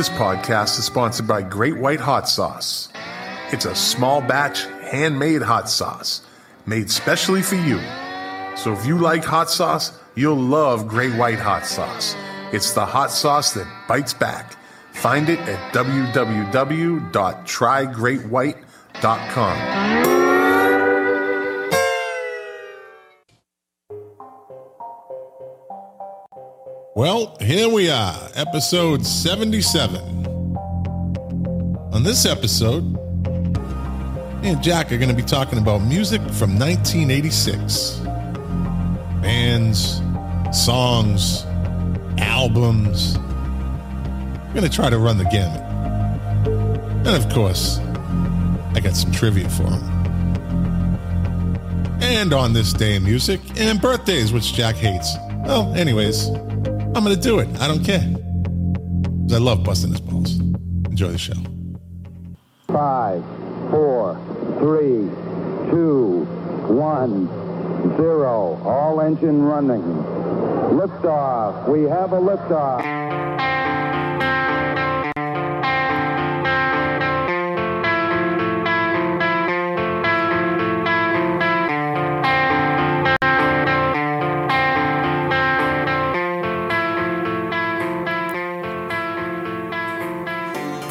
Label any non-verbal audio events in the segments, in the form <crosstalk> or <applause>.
This podcast is sponsored by Great White Hot Sauce. It's a small batch, handmade hot sauce made specially for you. So if you like hot sauce, you'll love Great White Hot Sauce. It's the hot sauce that bites back. Find it at www.trygreatwhite.com. Well, here we are, episode 77. On this episode, me and Jack are going to be talking about music from 1986. Bands, songs, albums. We're going to try to run the gamut. And of course, I got some trivia for him. And on this day in music, and birthdays, which Jack hates. Well, anyways, I'm going to do it. I don't care. 'Cause I love busting his balls. Enjoy the show. Five, four, three, two, one, zero. All engine running. Liftoff. We have a liftoff.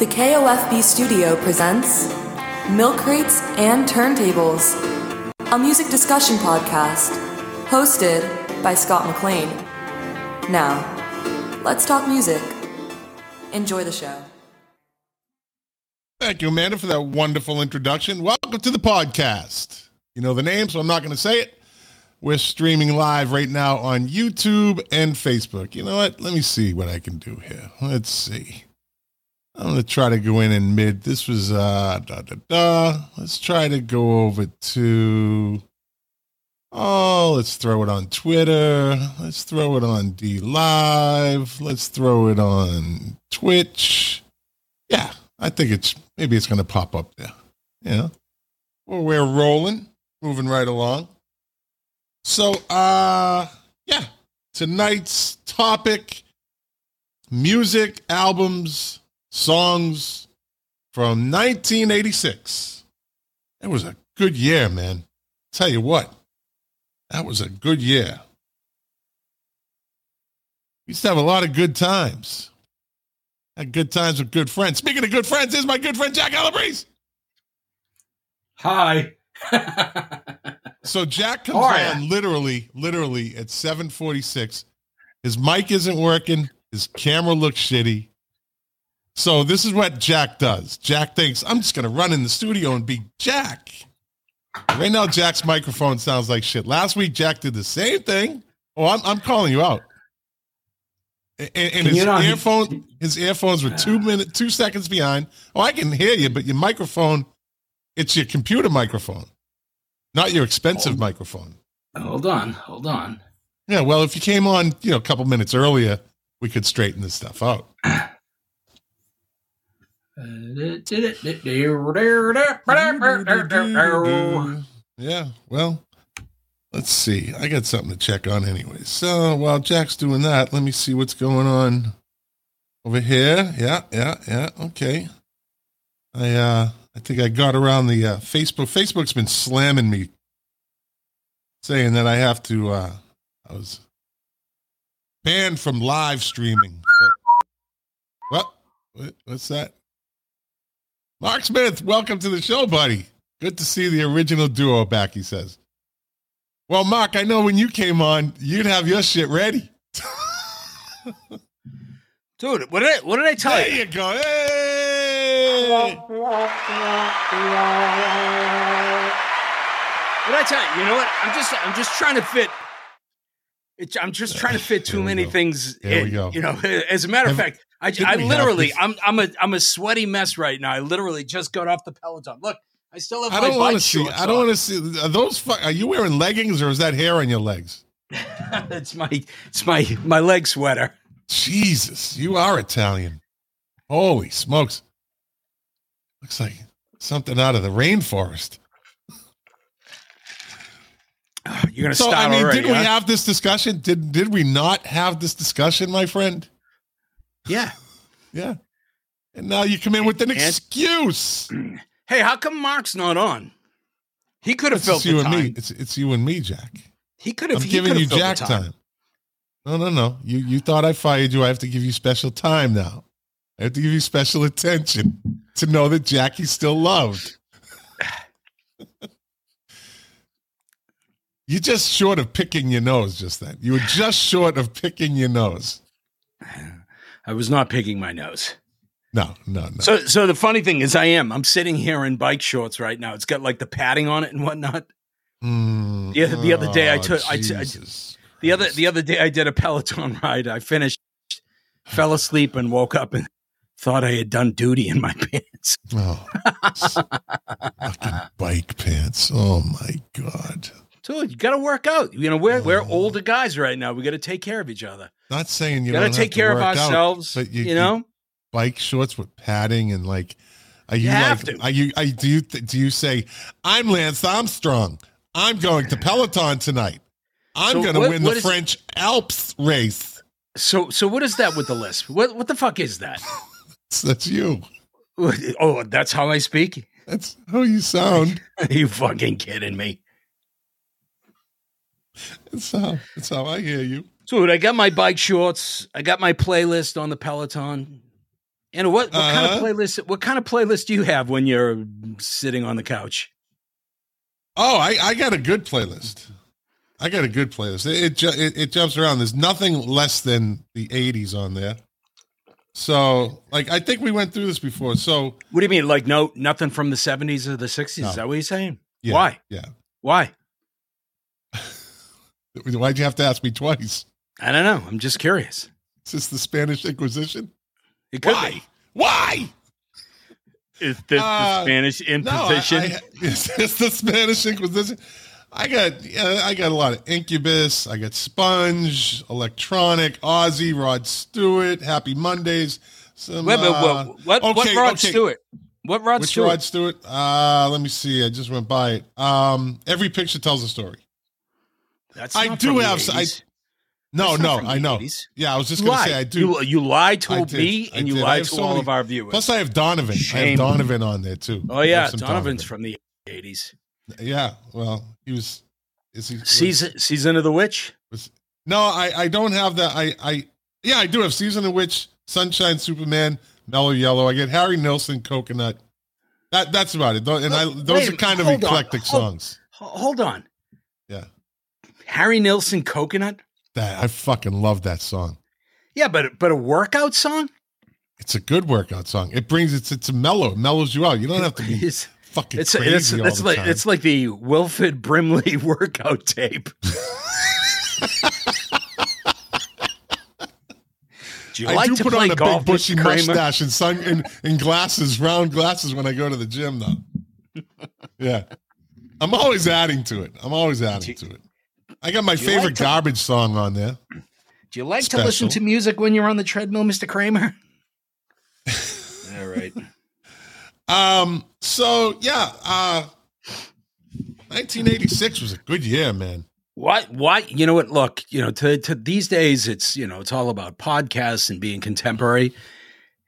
The KOFB studio presents Milk Crates and Turntables, a music discussion podcast hosted by Scott McLean. Now, let's talk music. Enjoy the show. Thank you, Amanda, for that wonderful introduction. Welcome to the podcast. You know the name, so I'm not going to say it. We're streaming live right now on YouTube and Facebook. You know what? Let me see what I can do here. Let's see. I'm going to try to go in in mid. This was, uh, da, da, da. Let's try to go over to, oh, let's throw it on Twitter. Let's throw it on DLive. Let's throw it on Twitch. Yeah, I think it's, maybe it's going to pop up there. Yeah. Well, we're rolling, moving right along. So, uh, yeah, tonight's topic music, albums, songs from 1986. It was a good year, man. Tell you what, that was a good year. We Used to have a lot of good times. Had good times with good friends. Speaking of good friends, is my good friend Jack Alabrese. Hi. <laughs> So Jack comes ya? on literally, literally at 746. His mic isn't working. His camera looks shitty. So this is what Jack does. Jack thinks, I'm just going to run in the studio and be Jack. Right now, Jack's microphone sounds like shit. Last week, Jack did the same thing. Oh, I'm, I'm calling you out. And, and his earphone, his earphones were two ah. minute, two seconds behind. Oh, I can hear you, but your microphone, it's your computer microphone, not your expensive Oh. microphone. hold on, hold on. Yeah, well, if you came on, you know, a couple minutes earlier, we could straighten this stuff out. <clears throat> <laughs> Yeah, well, let's see. I got something to check on anyway. So while Jack's doing that, let me see what's going on over here. Yeah, yeah, yeah. Okay. I uh I think I got around the uh, Facebook. Facebook's been slamming me, saying that I have to. uh I was banned from live streaming. But, what? what? What's that? Mark Smith, welcome to the show, buddy. Good to see the original duo back, he says. Well, Mark, I know when you came on, you'd have your shit ready. Dude, what did I, what did I tell There you? There you go. Hey! What did I tell you? You know what? I'm just I'm just trying to fit. It's, I'm just trying to fit too many go. things. There we in, go. You know, <laughs> as a matter of fact, I, I literally I'm I'm a I'm a sweaty mess right now. I literally just got off the Peloton. Look, I still have I don't want to see. I don't want to see. Are those? Fu- are you wearing leggings or is that hair on your legs? <laughs> it's my it's my my leg sweater. Jesus, you are Italian. Holy smokes! Looks like something out of the rainforest. <sighs> You're gonna So start I mean, already. did we have this discussion? Did did we not have this discussion, my friend? Yeah. Yeah. And now you come in with an excuse. <clears throat> Hey, how come Mark's not on? He could have filled you the and time. me. It's it's you and me, Jack. He could have. I'm giving you Jack the time. No, no, no. You you thought I fired you. I have to give you special time now. I have to give you special attention to know that Jackie's still loved. <laughs> You're just short of picking your nose just then. You were just short of picking your nose. <sighs> <sighs> <sighs> I was not picking my nose. No, no, no. So, so the funny thing is, I am. I'm sitting here in bike shorts right now. It's got like the padding on it and whatnot. Mm, The other- the other day I oh, took- I t- I- Jesus The other, the other day, I did a Peloton <laughs> ride. I finished, fell asleep, and woke up and thought I had done duty in my <laughs> pants. Oh, <laughs> fucking bike pants. Oh my god. You got to work out. You know, we're we're older guys right now. We got to take care of each other. Not saying you You got to take care of work out, ourselves. but you, know, bike shorts with padding and like are you, You have like to. are you are, do you do you say I'm Lance Armstrong I'm going to Peloton tonight I'm So going to win the is- French Alps race so so what is that with the lisp? What what the fuck is that? <laughs> that's you Oh, that's how I speak. that's how you sound <laughs> Are you fucking kidding me? That's how that's how I hear you Dude, I got my bike shorts. I got my playlist on the Peloton. And what, what kind of Uh-huh. playlist? What kind of playlist do you have when you're sitting on the couch? oh I I got a good playlist I got a good playlist it it, it it jumps around there's nothing less than the 80s on there so like I think we went through this before so What do you mean? Like no, nothing from the seventies or the sixties? No. Is that what you're saying? yeah, Why? yeah Why? Why'd you have to ask me twice? I don't know. I'm just curious. Is this the Spanish Inquisition? It could Why? be. Why? Is this Uh, the Spanish No, I, Inquisition? I, <laughs> is this the Spanish Inquisition? I got yeah, I got a lot of Incubus. I got Sponge, Electronic, Ozzy, Rod Stewart, Happy Mondays. Some, Wait, wait, uh, wait, what? what okay, Rod okay. Stewart? What Rod Which Stewart? Rod Stewart? Uh, let me see. I just went by it. Um, every picture tells a story. That's I do have I- 80s. No, no, I know. 80s. Yeah, I was just gonna say I do. You, you lied to I me and you lied to so all many- of our viewers. Plus, I have Donovan. I have Donovan on there too. oh yeah, Donovan's Donovan. from the eighties. Yeah, well, he was. Is he Season season of the witch. Was, no, I I don't have that. I I yeah, I do have Season of the Witch, Sunshine Superman, Mellow Yellow. I get Harry Nilsson, Coconut. That that's about it. And I those a are kind of hold on, eclectic hold- songs. Hold on, Harry Nilsson, Coconut. that I fucking love that song. Yeah, but but a workout song. It's a good workout song. It brings it's it's mellow. Mellows you out. You don't have to be It's fucking it's crazy it's, all it's the like time. it's like the Wilford Brimley <laughs> workout tape. <laughs> Do you I like do to put play on a big bushy mustache and sun and, and glasses, round glasses when I go to the gym though. <laughs> yeah. I'm always adding to it. I'm always adding to it. I got my favorite like to- garbage song on there. Do you like to listen to music when you're on the treadmill, Mr. Kramer? <laughs> All right. Um, so yeah, uh 1986 was a good year, man. Why? Why? You know what? Look, you know, to, to these days, it's you know, it's all about podcasts and being contemporary.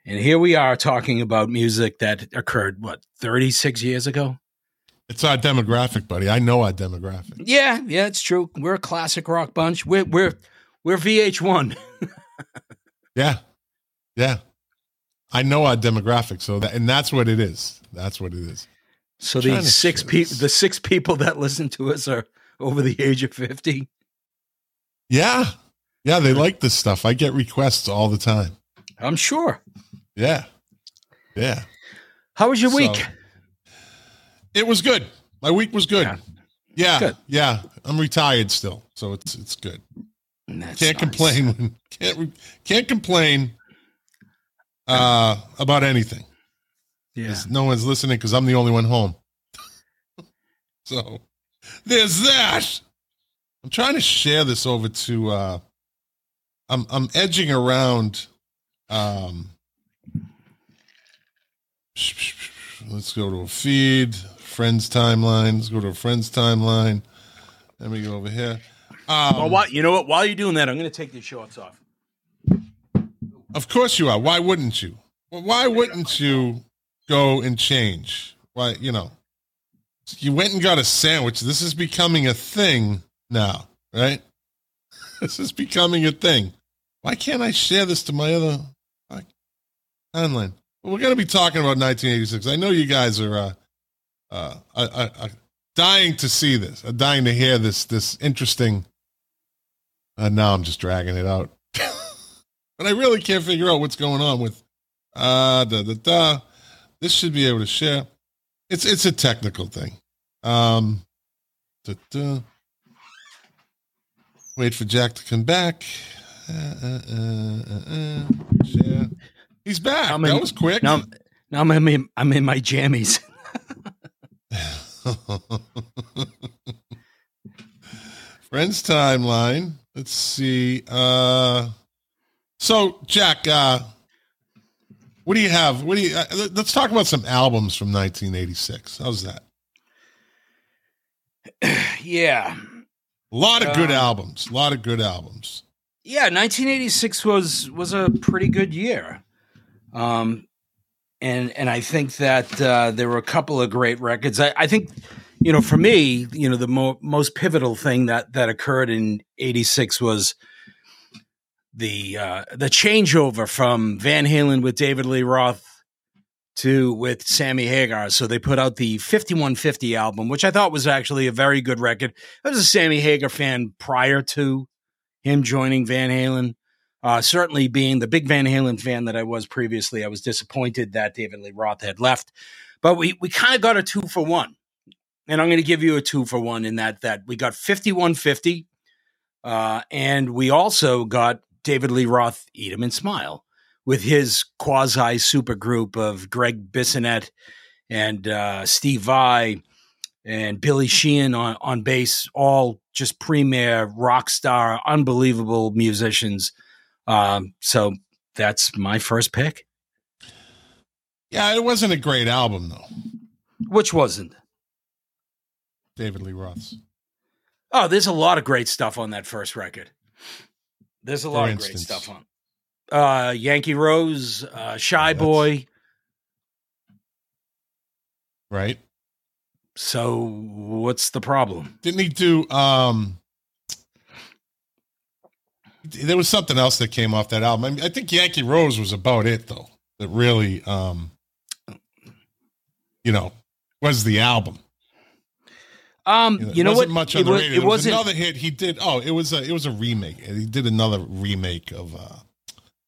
And here we are talking about music that occurred what thirty six years ago. It's our demographic, buddy. I know our demographic. Yeah, yeah, it's true. We're a classic rock bunch. We're we're we're VH1. <laughs> Yeah. Yeah. I know our demographic, so that and that's what it is. That's what it is. So to six people, the six people that listen to us are over the age of fifty. Yeah. Yeah, they like this stuff. I get requests all the time. I'm sure. Yeah. Yeah. How was your So- week? It was good. My week was good. Yeah. Yeah. Good. Yeah. I'm retired still, so it's it's good. That's Can't nice. complain <laughs> can't can't complain uh about anything. Yeah. No one's listening because I'm the only one home. <laughs> so there's that. I'm trying to share this over to uh I'm I'm edging around um let's go to a feed, friends timeline. Let's go to a friends timeline. Let me go over here. Um, Well, you know what? While you're doing that, I'm going to take these shorts off. Of course you are. Why wouldn't you? Well, why wouldn't you go and change? Why, you know, you went and got a sandwich. This is becoming a thing now, right? <laughs> This is becoming a thing. Why can't I share this to my other timeline? Well, we're going to be talking about 1986. I know you guys are uh, uh, uh, uh, dying to see this, uh, dying to hear this this interesting. Uh, now I'm just dragging it out, <laughs> but I really can't figure out what's going on with uh da da da. This should be able to share. It's it's a technical thing. Um, da, da. Wait for Jack to come back. Uh, uh, uh, uh, uh. Share. He's back. I'm that in- was quick. Now, now I'm in, I'm in my jammies. <laughs> <laughs> Friends timeline. Let's see. Uh so Jack, uh what do you have? What do you uh, let- let's talk about some albums from 1986. How's that? <clears throat> yeah. A lot of good Um, albums. A lot of good albums. Yeah, 1986 was was a pretty good year. Um and and I think that uh, there were a couple of great records. I, I think, you know, for me, you know, the mo- most pivotal thing that that occurred in '86 was the uh, the changeover from Van Halen with David Lee Roth to with Sammy Hagar. So they put out the 5150 album, which I thought was actually a very good record. I was a Sammy Hagar fan prior to him joining Van Halen. Uh, certainly, being the big Van Halen fan that I was previously, I was disappointed that David Lee Roth had left. But we we kind of got a two for one, and I'm going to give you a two for one in that that we got 5150, uh, and we also got David Lee Roth Eat 'Em and Smile with his quasi super group of Gregg Bissonette and uh, Steve Vai and Billy Sheehan on, on bass, all just premier rock star, unbelievable musicians. Um, so that's my first pick, Yeah, it wasn't a great album though. which wasn't. David Lee Roth's. Oh, there's a lot of great stuff on that first record. There's a For lot of great stuff on. Uh, Yankee Rose, uh, Shy That's- Boy. Right? So what's the problem? Didn't he do um there was something else that came off that album. I, mean, I think Yankee Rose was about it though. That really um you know was the album. Um, You know, you know it wasn't what? much on it the was, radio. it was another hit he did. Oh, it was a it was a remake. He did another remake of uh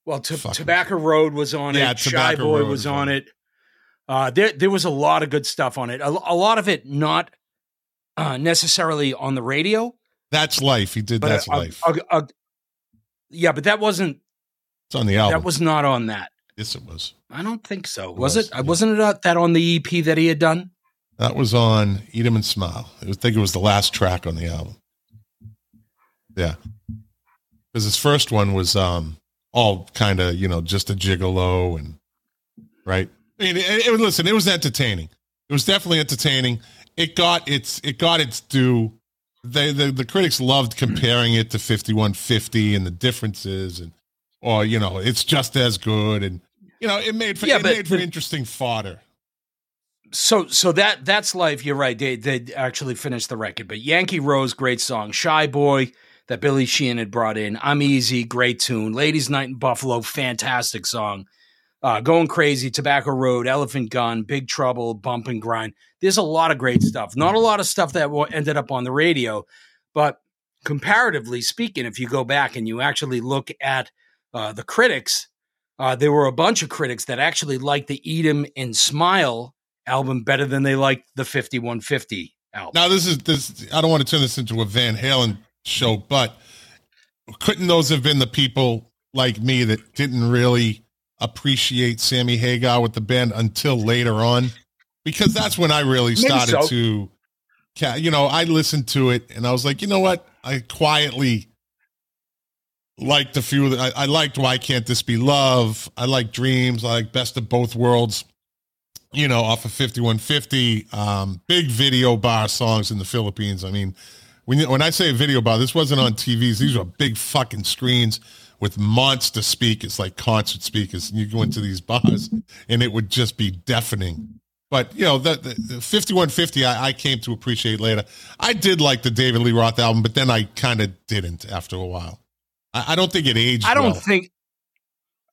Well, to, Fuck. Tobacco Road was on Yeah, it. Shy Tobacco Boy Road was was on on it. Uh, there, there was a lot of good stuff on it. A, a lot of it not uh, necessarily on the radio, That's Life. He did but That's a- Life. a- a- yeah, but that wasn't. it's on the album. That was not on that. yes, it was. I don't think so. It Was, was, it? yeah. Wasn't it uh, that on the EP that he had done? That was on Eat 'em and Smile. I think it was the last track on the album. Yeah. Because his first one was um all kind of, you know, just a gigolo and right. I mean, it, it, was- listen, it was entertaining. It was definitely entertaining. It got its it got its due. They the, the critics loved hmm. comparing it to 5150 and the differences and or you know, it's just as good and you know, it made for Yeah, it but- made for but- interesting fodder. So, so that that's life. You're right. They they actually finished the record, but Yankee Rose, great song. Shy Boy that Billy Sheehan had brought in. I'm Easy, great tune. Ladies Night in Buffalo, fantastic song. Uh, Going Crazy, Tobacco Road, Elephant Gun, Big Trouble, Bump and Grind. There's a lot of great stuff. Not a lot of stuff that ended up on the radio, but comparatively speaking, if you go back and you actually look at uh, the critics, uh, there were a bunch of critics that actually liked the Eat 'em and Smile album better than they liked the 5150 album. Now this is this. I don't want to turn this into a Van Halen show, but couldn't those have been the people like me that didn't really appreciate Sammy Hagar with the band until later on? Because that's when I really started so. to, you know, I listened to it and I was like, you know what? I quietly liked a few. Of the, I, I liked Why Can't This Be Love? I like Dreams. I like Best of Both Worlds you know, off of 5150, um, big video bar songs in the Philippines. I mean, when when I say a video bar, this wasn't on TVs. These were big fucking screens with monster speakers like concert speakers, and you go into these bars, and it would just be deafening. But you know, the, the, the 5150 I, I came to appreciate later. I did like the David Lee Roth album, but then I kind of didn't after a while. I, I, don't think it aged. I don't well. think.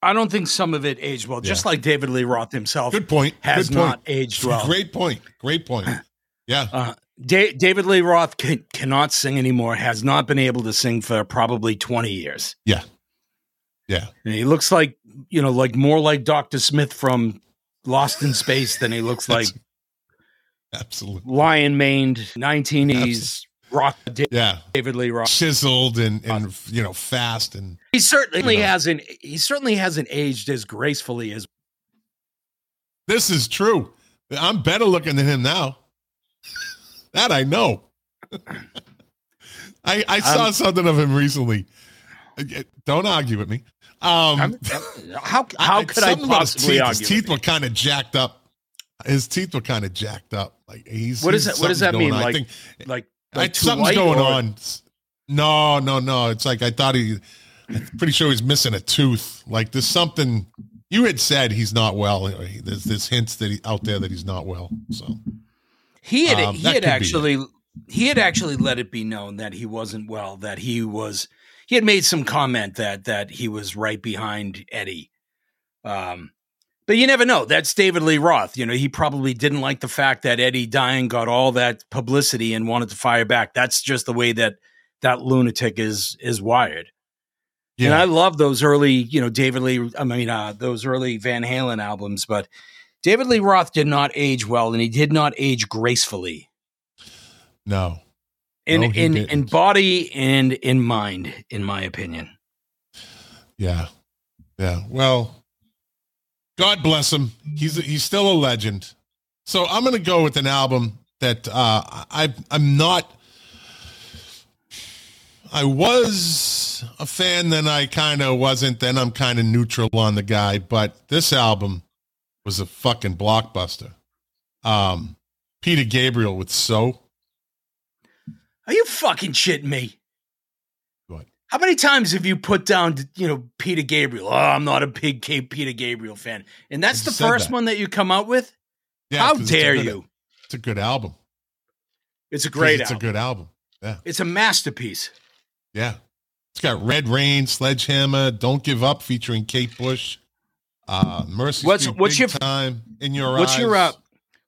I don't think some of it aged well. Just like David Lee Roth himself. Good point. Has Good point. not aged well. Great point. Great point. <clears throat> Yeah. Uh, da- David Lee Roth can, cannot sing anymore. Has not been able to sing for probably twenty years. Yeah. Yeah. And he looks like you know, like more like Doctor Smith from Lost in Space than he looks <laughs> like Absolutely. lion maned nineteen eighties rock. Yeah. David Lee Roth chiseled and and you know fast and he certainly you know. hasn't. He certainly hasn't aged as gracefully as this is true. I'm better looking than him now. that I know. <laughs> I I saw Um, something of him recently. Don't argue with me. Um, I'm- how how could I his possibly teeth, argue? His teeth with were kind of jacked up. His teeth were kind of jacked up. Like he's what is that- what does that mean? going on. I Like- think you? like I- like something's going or- on. No, no, no. It's like I thought he. I'm pretty sure he's missing a tooth. Like there's something. You had said he's not well. There's there's hints that he out there that he's not well. So He had Um, he had actually he had actually let it be known that he wasn't well. That he was he had made some comment that that he was right behind Eddie. Um, but you never know. That's David Lee Roth. You know, he probably didn't like the fact that Eddie dying got all that publicity and wanted to fire back. That's just the way that that lunatic is is wired. And I love those early, you know, David Lee, I mean, uh, those early Van Halen albums, but David Lee Roth did not age well and he did not age gracefully no. In, No, in, didn't. in body and in mind, in my opinion. Yeah. Yeah. Well, God bless him. He's he's still a legend. So I'm going to go with an album that uh, I I'm not. I was a fan, then I kind of wasn't. Then I'm kind of neutral on the guy. But this album was a fucking blockbuster. Um, Peter Gabriel with "So." Are you fucking shitting me? What? How many times have you put down, you know, Peter Gabriel? Oh, I'm not a big K- Peter Gabriel fan. And that's the first that. one that you come out with? Yeah, How 'cause it's dare good- you? It's a good album. It's a great album. It's album. a good album. Yeah. it's a masterpiece. Yeah. It's got Red Rain, Sledgehammer, Don't Give Up featuring Kate Bush, uh, Mercy What's- Street, what's Big your- Time, In Your What's Eyes. your uh,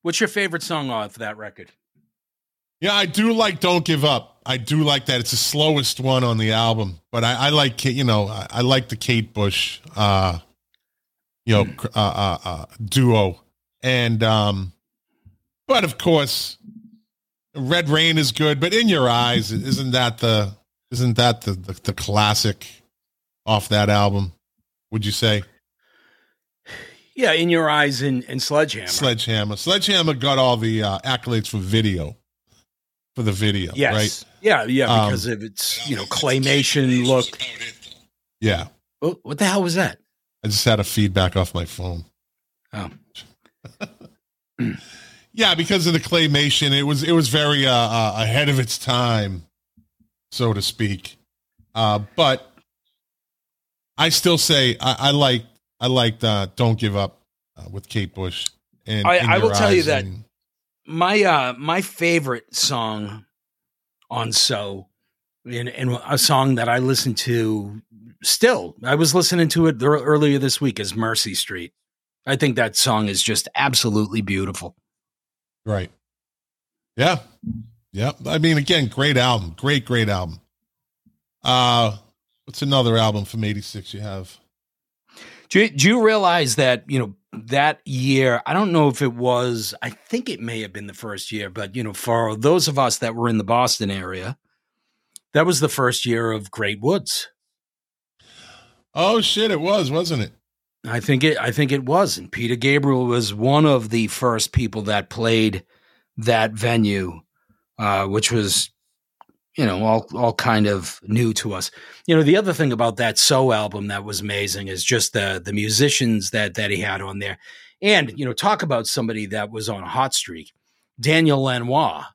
what's your favorite song off that record? Yeah, I do like Don't Give Up. I do like that. It's the slowest one on the album, but I, I like, you know, I, I like the Kate Bush, uh, you know, uh, uh, uh, duo. And, um, but of course, Red Rain is good, but In Your Eyes, isn't that the, isn't that the, the, the classic off that album? Would you say? Yeah, In Your Eyes and, and Sledgehammer. Sledgehammer. Sledgehammer got all the uh, accolades for video, for the video, yes. right? Yeah, yeah, Um, because of its, you know, claymation look. Yeah. Oh, what the hell was that? I just had a feedback off my phone. Oh. <clears throat> Yeah, because of the claymation, it was it was very uh, uh, ahead of its time, so to speak. Uh, but I still say I, I like I liked uh, "Don't Give Up" uh, with Kate Bush. And I- I will tell you that- and- my uh my favorite song on so and, and a song that i listen to still i was listening to it earlier this week is mercy street i think that song is just absolutely beautiful Right. Yeah. Yeah. I mean, again, great album. Great, great album. Uh what's another album from 86 you have? do you, do you realize that you know that year i don't know if it was i think it may have been the first year but you know for those of us that were in the boston area that was the first year of great woods Oh shit, it was, wasn't it? I think it. I think it was, and Peter Gabriel was one of the first people that played that venue, uh, which was, you know, all all kind of new to us. You know, the other thing about that So album that was amazing is just the the musicians that that he had on there, and you know, talk about somebody that was on a hot streak, Daniel Lanois.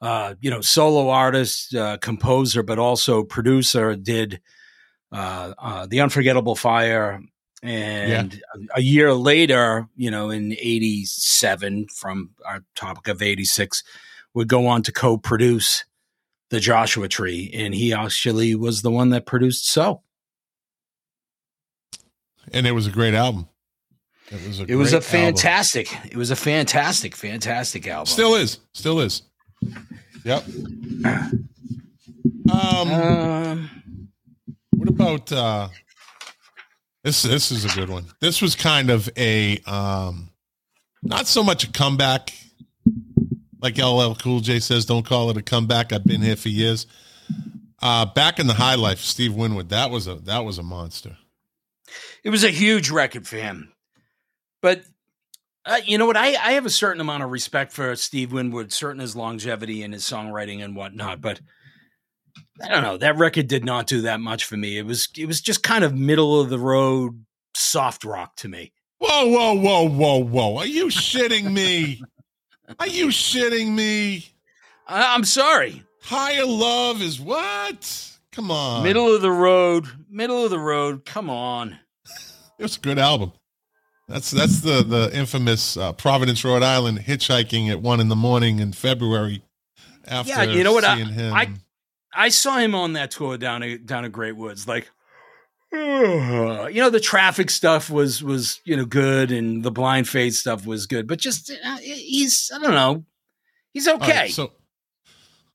Uh, you know, solo artist, uh, composer, but also producer, did uh, uh, The Unforgettable Fire. And yeah. a, a year later, you know, in 87, from our topic of 86, would go on to co produce The Joshua Tree. And he actually was the one that produced So. And it was a great album. It was a it was a fantastic. Album. It was a fantastic, fantastic album. Still is. Still is. Yep. Um, um what about uh this this is a good one. This was kind of a um not so much a comeback like LL Cool J says don't call it a comeback. I've been here for years. Uh back in the high life, Steve Winwood, that was a that was a monster. It was a huge record for him. But uh, you know what? I, I have a certain amount of respect for Steve Winwood, certain his longevity and his songwriting and whatnot. But I don't know. That record did not do that much for me. It was it was just kind of middle of the road soft rock to me. Whoa, whoa, whoa, whoa, whoa! Are you shitting me? Are you shitting me? I, I'm sorry. Higher love is what? Come on. Middle of the road. Middle of the road. Come on. it was a good album. That's that's the the infamous uh, Providence, Rhode Island hitchhiking at one in the morning in February. After yeah, you know what? I, him. I I saw him on that tour down at, down at Great Woods. Like, <sighs> you know, the traffic stuff was was you know good, and the Blind Faith stuff was good, but just uh, he's I don't know, he's okay. Right, so.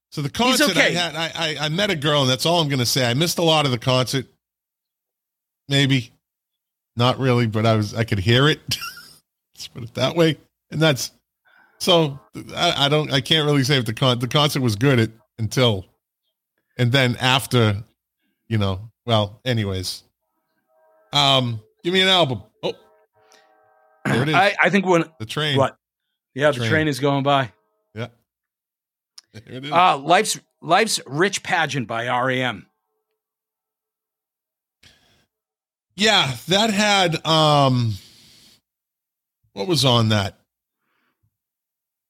So the concert okay. I had, I, I I met a girl, and that's all I'm going to say. I missed a lot of the concert, maybe, not really, but I was I could hear it. <laughs> Let's put it that way. And that's so I, I don't I can't really say if the con the concert was good at, until and then after, you know. Well, anyways, um, give me an album. Oh, there it is. I, I think when the train. What? Yeah, the train. train is going by. Yeah. There it is. Uh, life's life's rich pageant by REM. Yeah, that had um what was on that?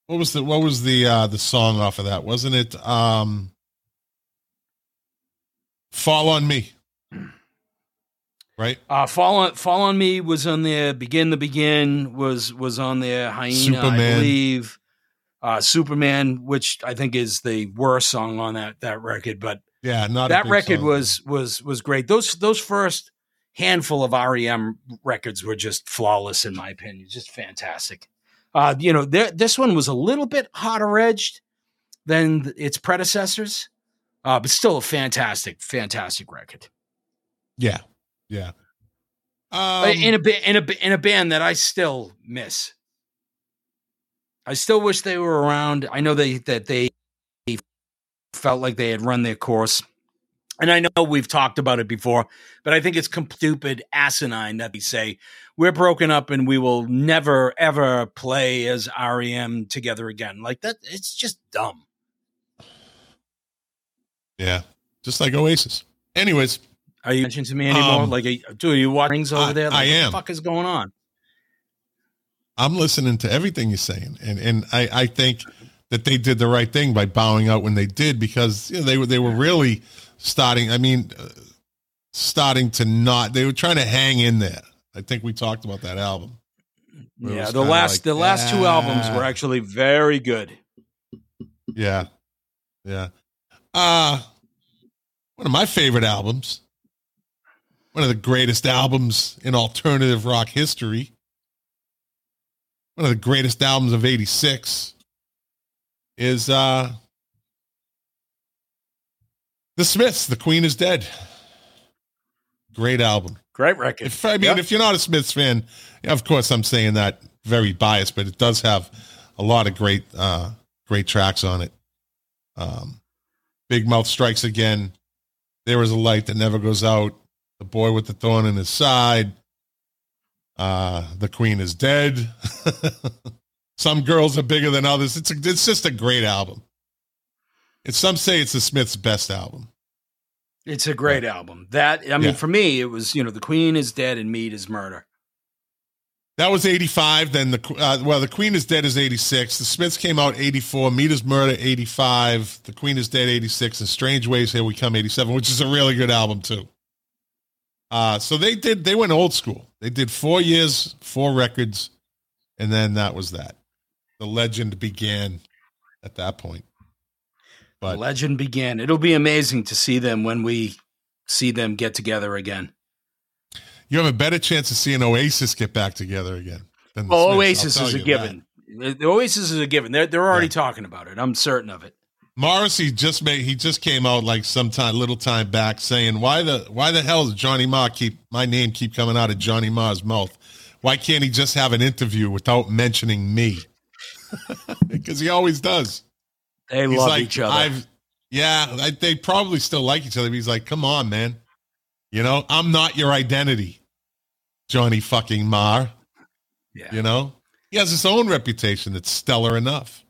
What was the what was the uh the song off of that? Wasn't it um Fall on Me? Right? Uh Fall on Fall on Me was on there. Begin the Begin was was on there. Hyena, Superman. I believe. Uh Superman, which I think is the worst song on that that record, but yeah, not that record song. was was was great. Those those first handful of REM records were just flawless in my opinion, just fantastic. Uh, you know, this one was a little bit hotter edged than its predecessors, uh, but still a fantastic, fantastic record. Yeah, yeah. Uh, um, in a in a in a band that I still miss. I still wish they were around. I know they that they felt like they had run their course and I know we've talked about it before, but I think it's stupid, asinine that we say we're broken up and we will never ever play as REM together again. Like that, it's just dumb. Yeah, just like Oasis. Anyways, are you mentioning to me anymore? Um, like, do you watch rings over I, there? Like, I am. What the fuck is going on? I'm listening to everything you're saying, and and I I think that they did the right thing by bowing out when they did because you know, they were they were really starting. I mean, uh, starting to not. They were trying to hang in there. I think we talked about that album. Yeah, the last like, the last two albums were actually very good. Yeah, yeah. Uh one of my favorite albums, one of the greatest albums in alternative rock history, one of the greatest albums of '86 is uh the Smiths, The Queen is Dead. Great album. Great record. If, I mean, yep. if you're not a Smiths fan, of course I'm saying that very biased, but it does have a lot of great, uh, great tracks on it. Um, Big Mouth Strikes Again. There is a light that never goes out. The boy with the thorn in his side. Uh, the Queen is dead. <laughs> Some girls are bigger than others. It's a, it's just a great album. And some say it's the Smiths' best album. It's a great yeah. album. That I mean, yeah. for me, it was you know, the Queen is dead and Meat is murder. That was eighty five. Then the uh, well, the Queen is dead is eighty six. The Smiths came out eighty four. Meat is murder eighty five. The Queen is dead eighty six. And Strangeways Here We Come eighty seven, which is a really good album too. Uh, so they did. They went old school. They did four years, four records, and then that was that. The legend began at that point. The But legend began. It'll be amazing to see them when we see them get together again. you have a better chance of seeing Oasis get back together again. Than the Smiths, Oasis is a given. The the Oasis is a given. They're they're already Yeah. talking about it. I'm certain of it. Morrissey just made he just came out like some time little time back saying why the why the hell does Johnny Marr keep my name keep coming out of Johnny Marr's mouth? Why can't he just have an interview without mentioning me? <laughs> Because he always does. They He's love like, each other. I've yeah, I, they probably still like each other. But he's like, come on, man. You know, I'm not your identity, Johnny fucking Marr. yeah. You know, he has his own reputation that's stellar enough.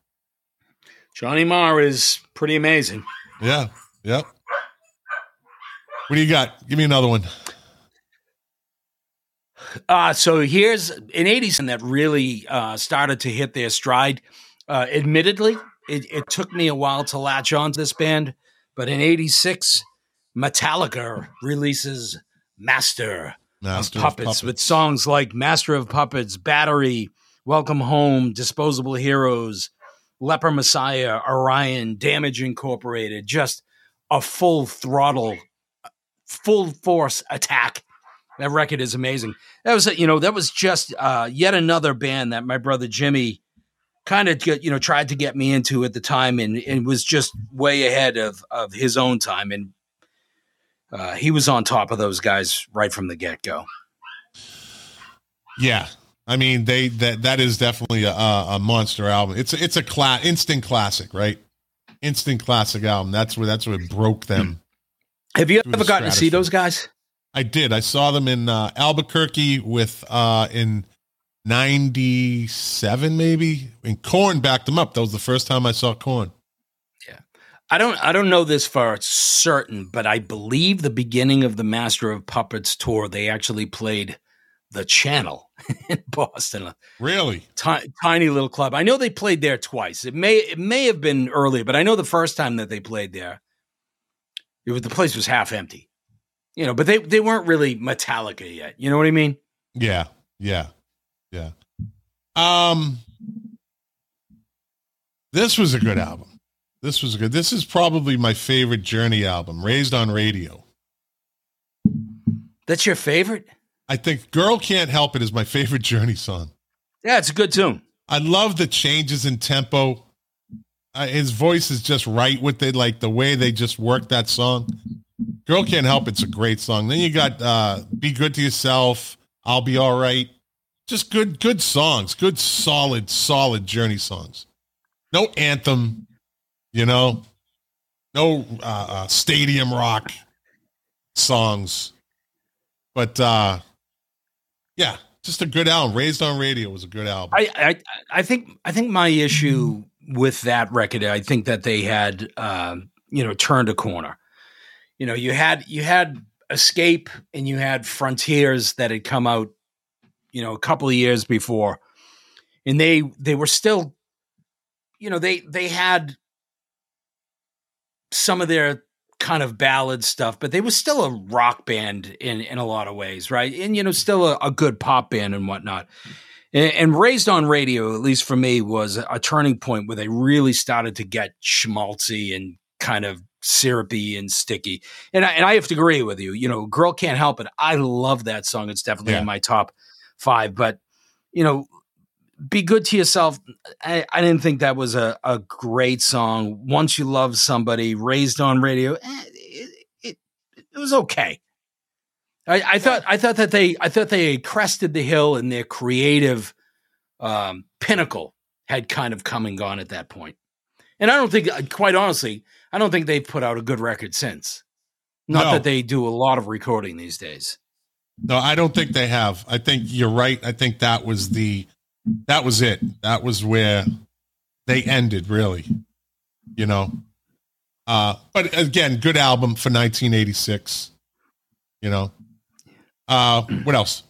Johnny Marr is pretty amazing. Yeah. Yep. What do you got? Give me another one. Uh, so here's an 80s that really uh, started to hit their stride. Uh, admittedly, it, it took me a while to latch on to this band, but in 86, Metallica releases Master, Master of of Puppets, Puppets. with songs like Master of Puppets, Battery, Welcome Home, Disposable Heroes, Leper Messiah, Orion, Damage Incorporated, just a full throttle, full force attack. That record is amazing. That was, you know, that was just uh, yet another band that my brother Jimmy kind of, you know, tried to get me into at the time, and, and was just way ahead of of his own time, and uh, he was on top of those guys right from the get go. Yeah, I mean they that that is definitely a, a monster album. It's a, it's a cla- instant classic, right? Instant classic album. That's where that's what broke them. <clears throat> Have you ever gotten to see those guys? I did. I saw them in uh, Albuquerque with uh, in '97, maybe. And Korn backed them up. That was the first time I saw Korn. Yeah, I don't I don't know this for certain, but I believe the beginning of the Master of Puppets tour, they actually played the Channel <laughs> in Boston, Really? ti- tiny little club. I know they played there twice. It may it may have been earlier, but I know the first time that they played there, it was the place was half empty. You know, but they they weren't really Metallica yet. You know what I mean? Yeah. Yeah. Yeah. Um. This was a good album. This was good. This is probably my favorite Journey album, Raised on Radio. That's your favorite? I think Girl Can't Help It is my favorite <laughs> Journey song. Yeah, it's a good tune. I love the changes in tempo. Uh, his voice is just right with it, like the way they just work that song. Girl Can't Help It's a great song. Then you got uh, Be Good to Yourself, I'll Be All Right. Just good, good songs. Good, solid, solid Journey songs. No anthem, you know, no uh, uh, stadium rock songs. But uh, yeah, just a good album. Raised on Radio was a good album. I, I I think I think my issue with that record, I think that they had um, you know turned a corner. You know, you had you had Escape and you had Frontiers that had come out, you know, a couple of years before, and they they were still, you know, they they had some of their kind of ballad stuff, but they were still a rock band in in a lot of ways, right? And you know, still a, a good pop band and whatnot. And, and raised on radio, at least for me, was a turning point where they really started to get schmaltzy and kind of syrupy and sticky. And I, and I have to agree with you. You know, "Girl Can't Help It." I love that song. It's definitely Yeah. in my top five. But you know, "Be Good to Yourself." I, I didn't think that was a, a great song. "Once You Love Somebody," raised on radio, eh, it, it, it was okay. I, I thought I thought that they I thought they crested the hill and their creative um, pinnacle had kind of come and gone at that point. And I don't think, quite honestly, I don't think they've put out a good record since. Not No. that they do a lot of recording these days. No, I don't think they have. I think you're right. I think that was the that was it. That was where they ended really. You know. Uh but again, good album for 1986. You know. Uh what else?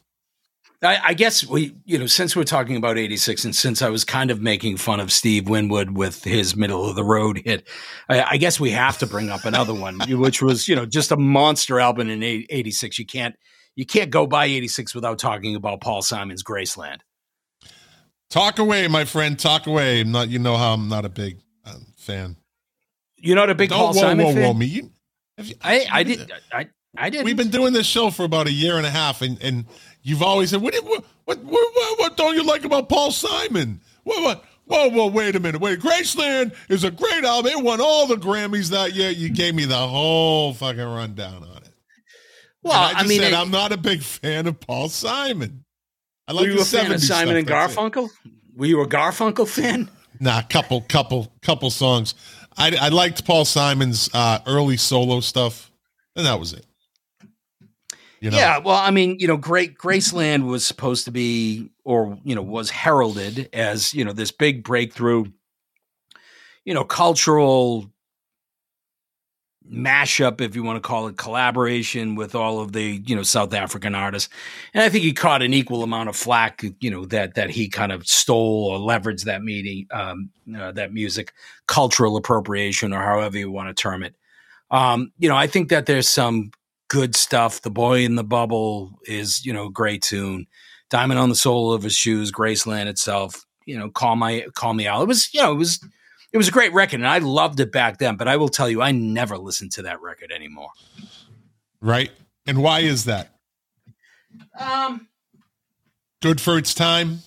I, I, guess we, you know, since we're talking about 86 and since I was kind of making fun of Steve Winwood with his middle of the road hit, I, I guess we have to bring up another one, <laughs> which was, you know, just a monster album in 86. You can't, you can't go by 86 without talking about Paul Simon's Graceland. Talk away, my friend. Talk away. I'm not, you know how I'm not a big uh, fan. You're not a big Don't Paul whoa, Simon whoa, fan? Whoa, me. You, you, I, I did. I, I did. We've been doing this show for about a year and a half, and, and You've always said, what, what, what, what, what don't you like about Paul Simon? What, what? Whoa, whoa, wait a minute. Wait, Graceland is a great album. It won all the Grammys that year. You gave me the whole fucking rundown on it. Well, I, I, mean, said, it, I'm not a big fan of Paul Simon. I like were you a fan of Simon stuff, and Garfunkel? Were you a Garfunkel fan? Nah, couple, couple, couple songs. I, I liked Paul Simon's uh, early solo stuff, and that was it. You know? Yeah, well, I mean, you know, Great Graceland was supposed to be, or you know, was heralded as you know this big breakthrough, you know, cultural mashup, if you want to call it, collaboration with all of the you know South African artists, and I think he caught an equal amount of flack, you know, that that he kind of stole or leveraged that meeting, um, uh, that music, cultural appropriation, or however you want to term it. Um, you know, I think that there's some good stuff. The Boy in the Bubble is, you know, great tune. Diamond on the Sole of His Shoes, Graceland itself, you know, Call My Call Me Out. It was, you know, it was it was a great record and I loved it back then, but I will tell you I never listen to that record anymore. Right? And why is that? Um good for its time?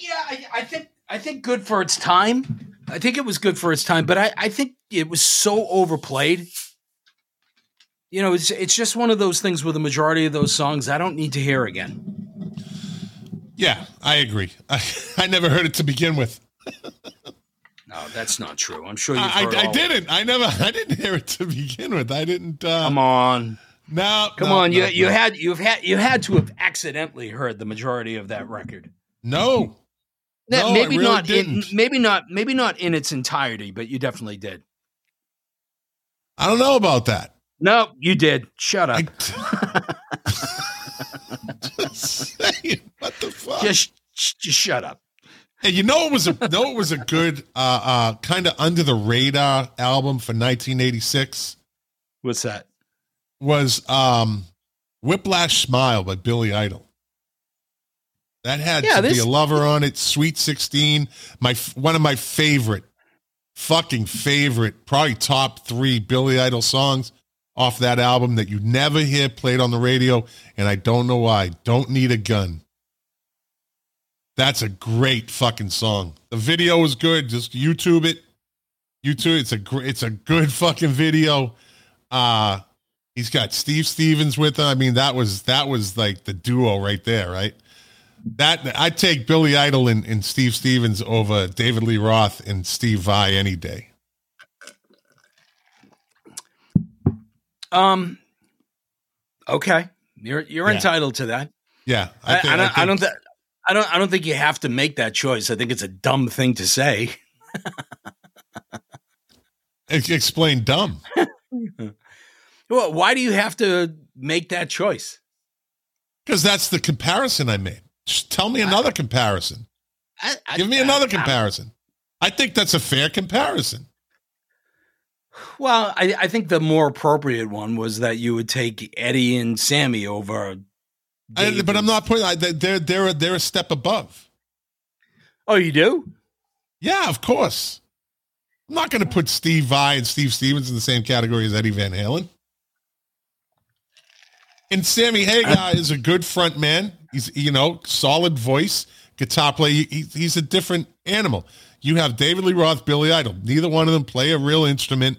Yeah, I, I think I think good for its time. I think it was good for its time, but I, I think it was so overplayed you know, it's it's just one of those things with the majority of those songs I don't need to hear again. Yeah, I agree. I, <laughs> I never heard it to begin with. <laughs> no, that's not true. I'm sure you. I, I, I didn't. I never. <laughs> I didn't hear it to begin with. I didn't. Uh, Come on. No. Come no, on. No, you you had you've had you had to have accidentally heard the majority of that record. No. <laughs> no maybe really not. In, maybe not. Maybe not in its entirety, but you definitely did. I don't know about that. No, you did. Shut up. <laughs> just saying, what the fuck? Just, just shut up. And you know it was a <laughs> know it was a good uh uh kind of under the radar album for 1986. What's that? Was um Whiplash Smile by Billy Idol. That had yeah, to this- be a lover on it. Sweet 16, my one of my favorite fucking favorite, probably top 3 Billy Idol songs off that album that you never hear played on the radio, and I don't know why. Don't need a gun. That's a great fucking song. The video is good. Just YouTube it. YouTube. It's a great. It's a good fucking video. Uh he's got Steve Stevens with him. I mean, that was that was like the duo right there, right? That I take Billy Idol and, and Steve Stevens over David Lee Roth and Steve Vai any day. Um. Okay, you're you're yeah. entitled to that. Yeah, I, think, I, I don't. I, think, I don't. Th- I don't. I don't think you have to make that choice. I think it's a dumb thing to say. Explain dumb. <laughs> well, why do you have to make that choice? Because that's the comparison I made. Just tell me another comparison. Give me another comparison. I think that's a fair comparison. Well, I, I, think the more appropriate one was that you would take Eddie and Sammy over. I, but I'm not putting. They're they're they're a step above. Oh, you do? Yeah, of course. I'm not going to put Steve Vai and Steve Stevens in the same category as Eddie Van Halen. And Sammy Hagar <laughs> is a good front man. He's you know solid voice, guitar player. He, he's a different animal. You have David Lee Roth, Billy Idol. Neither one of them play a real instrument.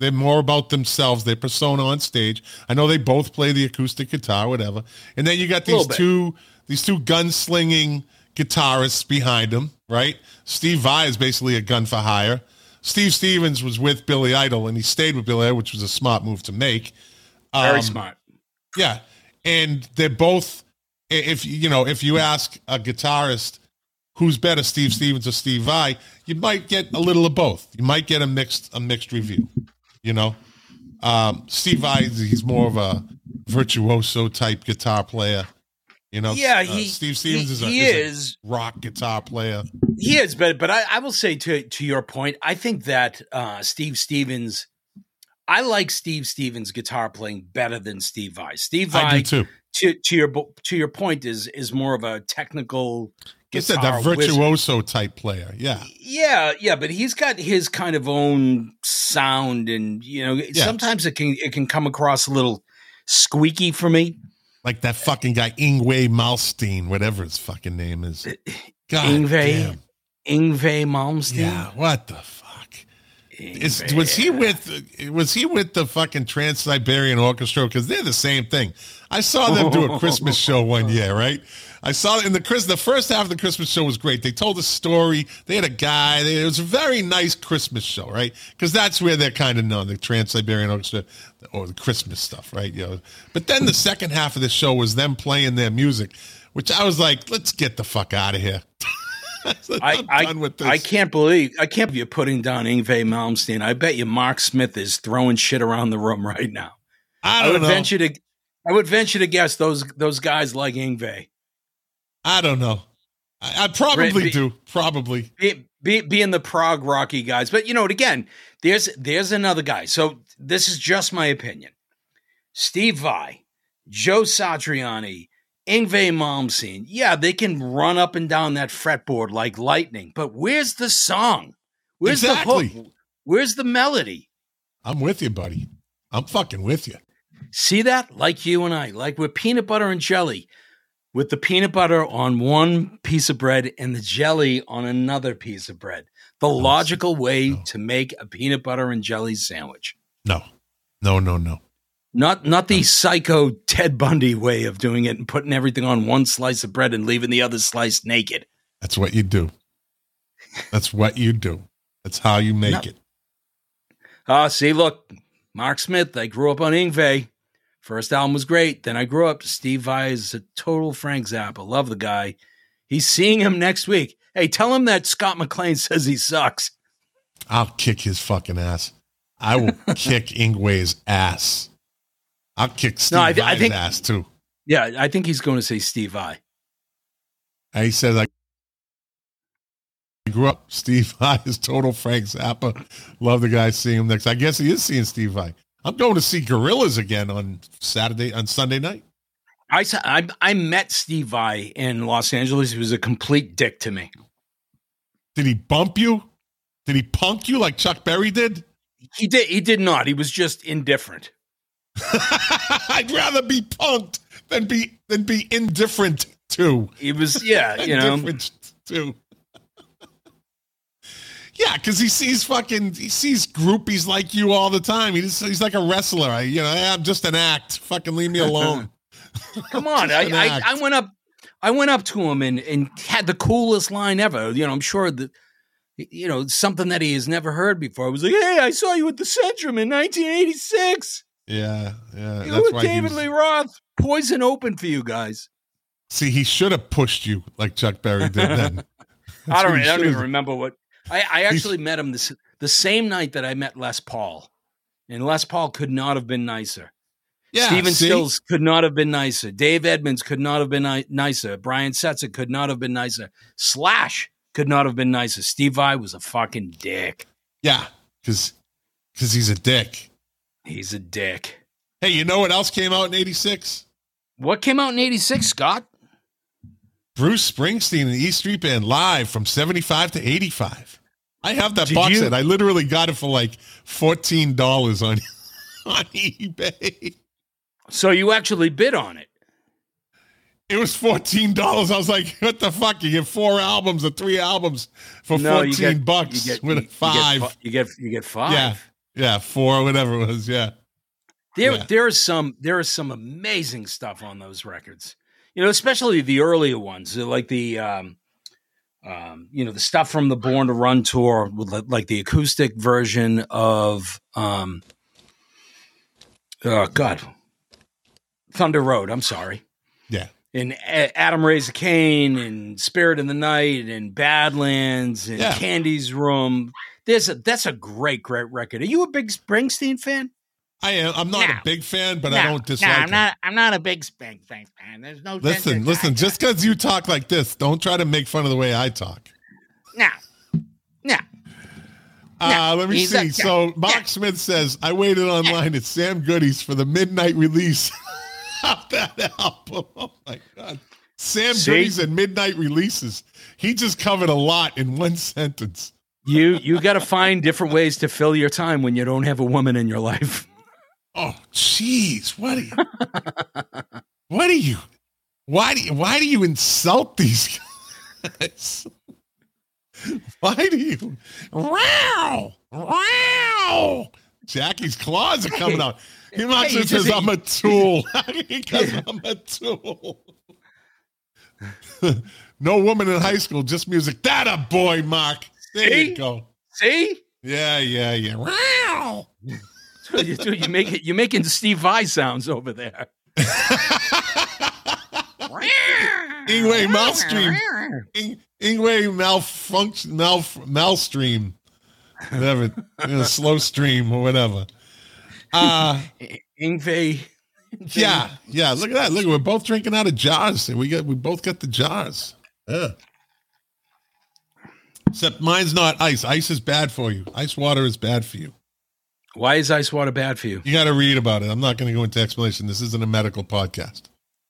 They're more about themselves, their persona on stage. I know they both play the acoustic guitar, whatever. And then you got these two these two gunslinging guitarists behind them, right? Steve Vai is basically a gun for hire. Steve Stevens was with Billy Idol, and he stayed with Billy Idol, which was a smart move to make. Um, Very smart. Yeah, and they're both. If you know, if you ask a guitarist who's better, Steve Stevens or Steve Vai, you might get a little of both. You might get a mixed a mixed review. You know, um, Steve Vai, he's more of a virtuoso type guitar player. You know, Yeah, uh, Steve Stevens he, is, a, he is a rock guitar player. He is, but but I, I will say to to your point, I think that uh, Steve Stevens, I like Steve Stevens' guitar playing better than Steve Vai. Steve I Vai, do too. to to your to your point, is is more of a technical. He said that wizard. virtuoso type player. Yeah. Yeah, yeah, but he's got his kind of own sound, and you know, sometimes it can it can come across a little squeaky for me. Like that fucking guy, Yngwie Malstein, whatever his fucking name is. Uh, God Yngwie damn. Yngwie Malmsteen. Yeah, what the fuck? Is, was he with was he with the fucking Trans Siberian Orchestra? Because they're the same thing. I saw them do a Christmas show one year, right? I saw it in the Chris. The first half of the Christmas show was great. They told a story. They had a guy. They, it was a very nice Christmas show, right? Because that's where they're kind of known, the Trans Siberian Orchestra or the Christmas stuff, right? You know. But then the second half of the show was them playing their music, which I was like, let's get the fuck out of here. <laughs> I, I'm I, with this. I can't believe I can't believe you're putting down Yngwie Malmsteen. I bet you Mark Smith is throwing shit around the room right now. I I, would know. venture to I would venture to guess those those guys like Yngwie. I don't know. I, I probably be- do. Probably. Be, be, being the prog rocky guys. But you know, what? again, there's there's another guy. So this is just my opinion. Steve Vai, Joe Satriani, Yngwie Malmsteen. Yeah, they can run up and down that fretboard like lightning. But where's the song? Where's Exactly. the hook? Where's the melody? I'm with you, buddy. I'm fucking with you. See that? Like you and I, like with peanut butter and jelly, with the peanut butter on one piece of bread and the jelly on another piece of bread. The logical way no. to make a peanut butter and jelly sandwich. No, no, no, no. Not not the psycho Ted Bundy way of doing it and putting everything on one slice of bread and leaving the other slice naked. That's what you do. That's what you do. That's how you make No. it. Ah, see, look, Mark Smith, I grew up on Yngwie. First album was great. Then I grew up. Steve Vai is a total Frank Zappa. Love the guy. He's seeing him next week. Hey, tell him that Scott McLean <laughs> says he sucks. I'll kick his fucking ass. I will <laughs> kick Yngwie's ass. I'll kick Steve No, I- I think- ass too. Yeah, I think he's going to say Steve Vai. And he said, like, I grew up. <laughs> Steve Vai is total Frank Zappa. Love the guy. Seeing him next. I guess he is seeing Steve Vai. I'm going to see Gorillaz again on Saturday, on Sunday night. I, sa- I, I met Steve Vai in Los Angeles. He was a complete dick to me. Did he bump you? Did he punk you like Chuck Berry did? He did. He did not. He was just indifferent. <laughs> I'd rather be punked than be than be indifferent to. He was, yeah, <laughs> you know. Indifferent to. Yeah, because he sees fucking he sees groupies like you all the time. He just, he's like a wrestler. I, you know, "Eh, I'm just an act. Fucking leave me alone. <laughs> <laughs> Come on, I, I. I went up, I went up to him and and had the coolest line ever. You know, I'm sure that, you know, something that he has never heard before. I was like, "Hey, I saw you at the Centrum in 1986. Yeah, yeah. You That's with David was- Lee Roth. Poison open for you guys." See, he should have pushed you like Chuck Berry did then. <laughs> I don't, I don't even remember what. I, I actually met him this the same night that I met Les Paul, and Les Paul could not have been nicer. Yeah, Steven see? Stills could not have been nicer. Dave Edmunds could not have been ni- nicer. Brian Setzer could not have been nicer. Slash could not have been nicer. Steve Vai was a fucking dick. Yeah, because because he's a dick. He's a dick. Hey, you know what else came out in '86? What came out in 86, Scott? Bruce Springsteen and the E Street Band live from 75 to 85. I have that Did box you- set. I literally got it for like $14 on, <laughs> on eBay. So you actually bid on it. It was $14. I was like, what the fuck? You get four albums or three albums for No, 14 you get- bucks you get, with you- a five. You get, you get five. Yeah. yeah, four, whatever it was. Yeah. There, Yeah. there is some, there is some amazing stuff on those records. You know, especially the earlier ones, like the, um, um, you know, the stuff from the Born to Run tour, with li- like the acoustic version of, um, oh God, Thunder Road. I'm sorry. Yeah. And A- Adam Raised Cain and Spirit in the Night and Badlands and Yeah. Candy's Room. There's a that's a great, great record. Are you a big Springsteen fan? I am. I'm not No. a big fan, but no, I don't dislike no, I'm him. not. I'm not a big Spank fan. There's no. Listen, listen. Just because you talk like this, don't try to make fun of the way I talk. no, no. Uh, let me he's see. so Mark yeah. Smith says, I waited online at Sam Goody's for the midnight release <laughs> of that album. Oh my God. Sam See? Goody's and midnight releases. He just covered a lot in one sentence. You you got to find different ways to fill your time when you don't have a woman in your life. Oh, jeez. What are you? what are you? Why do you, why do you insult these guys? Why do you? Wow! Wow! Jackie's claws are coming out. He must Hey, says <laughs> I'm a tool. because <laughs> I'm a tool. no woman in high school, just music. That a boy, Mark. There See? you go. See, Yeah, yeah, yeah. Wow! What you do. You make it. You're making Steve Vai sounds over there. Yngwie Malstream. Ing- Yngwie malfunction, mal, malstream. Whatever. you know, slow stream or whatever. Uh, Yngwie. yeah, yeah. Look at that. Look, we're both drinking out of jars. We got we both got the jars. Yeah. Except mine's not ice. Ice is bad for you. Ice water is bad for you. Why is ice water bad for you? You got to read about it. I'm not going to go into explanation. This isn't a medical podcast.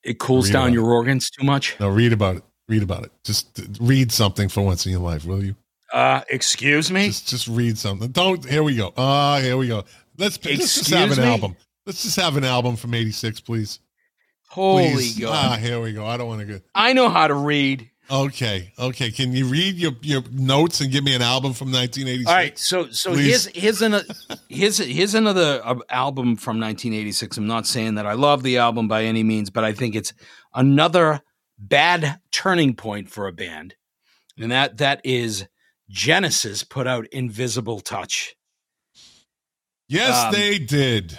It cools Read down your organs too much. No, read about it. Read about it. Just uh, read something for once in your life, will you? Uh, excuse me. Just just read something. Don't. Here we go. Ah, here we go. Let's, let's just have an me? album. Let's just have an album from '86, please. Holy Please. God! Ah, here we go. I don't want to go. I know how to read. Okay, okay. Can you read your your notes and give me an album from 1986? All right, so so Please. here's here's another here's here's another uh, album from 1986. I'm not saying that I love the album by any means, but I think it's another bad turning point for a band, and that that is Genesis put out Invisible Touch. Yes, um, they did.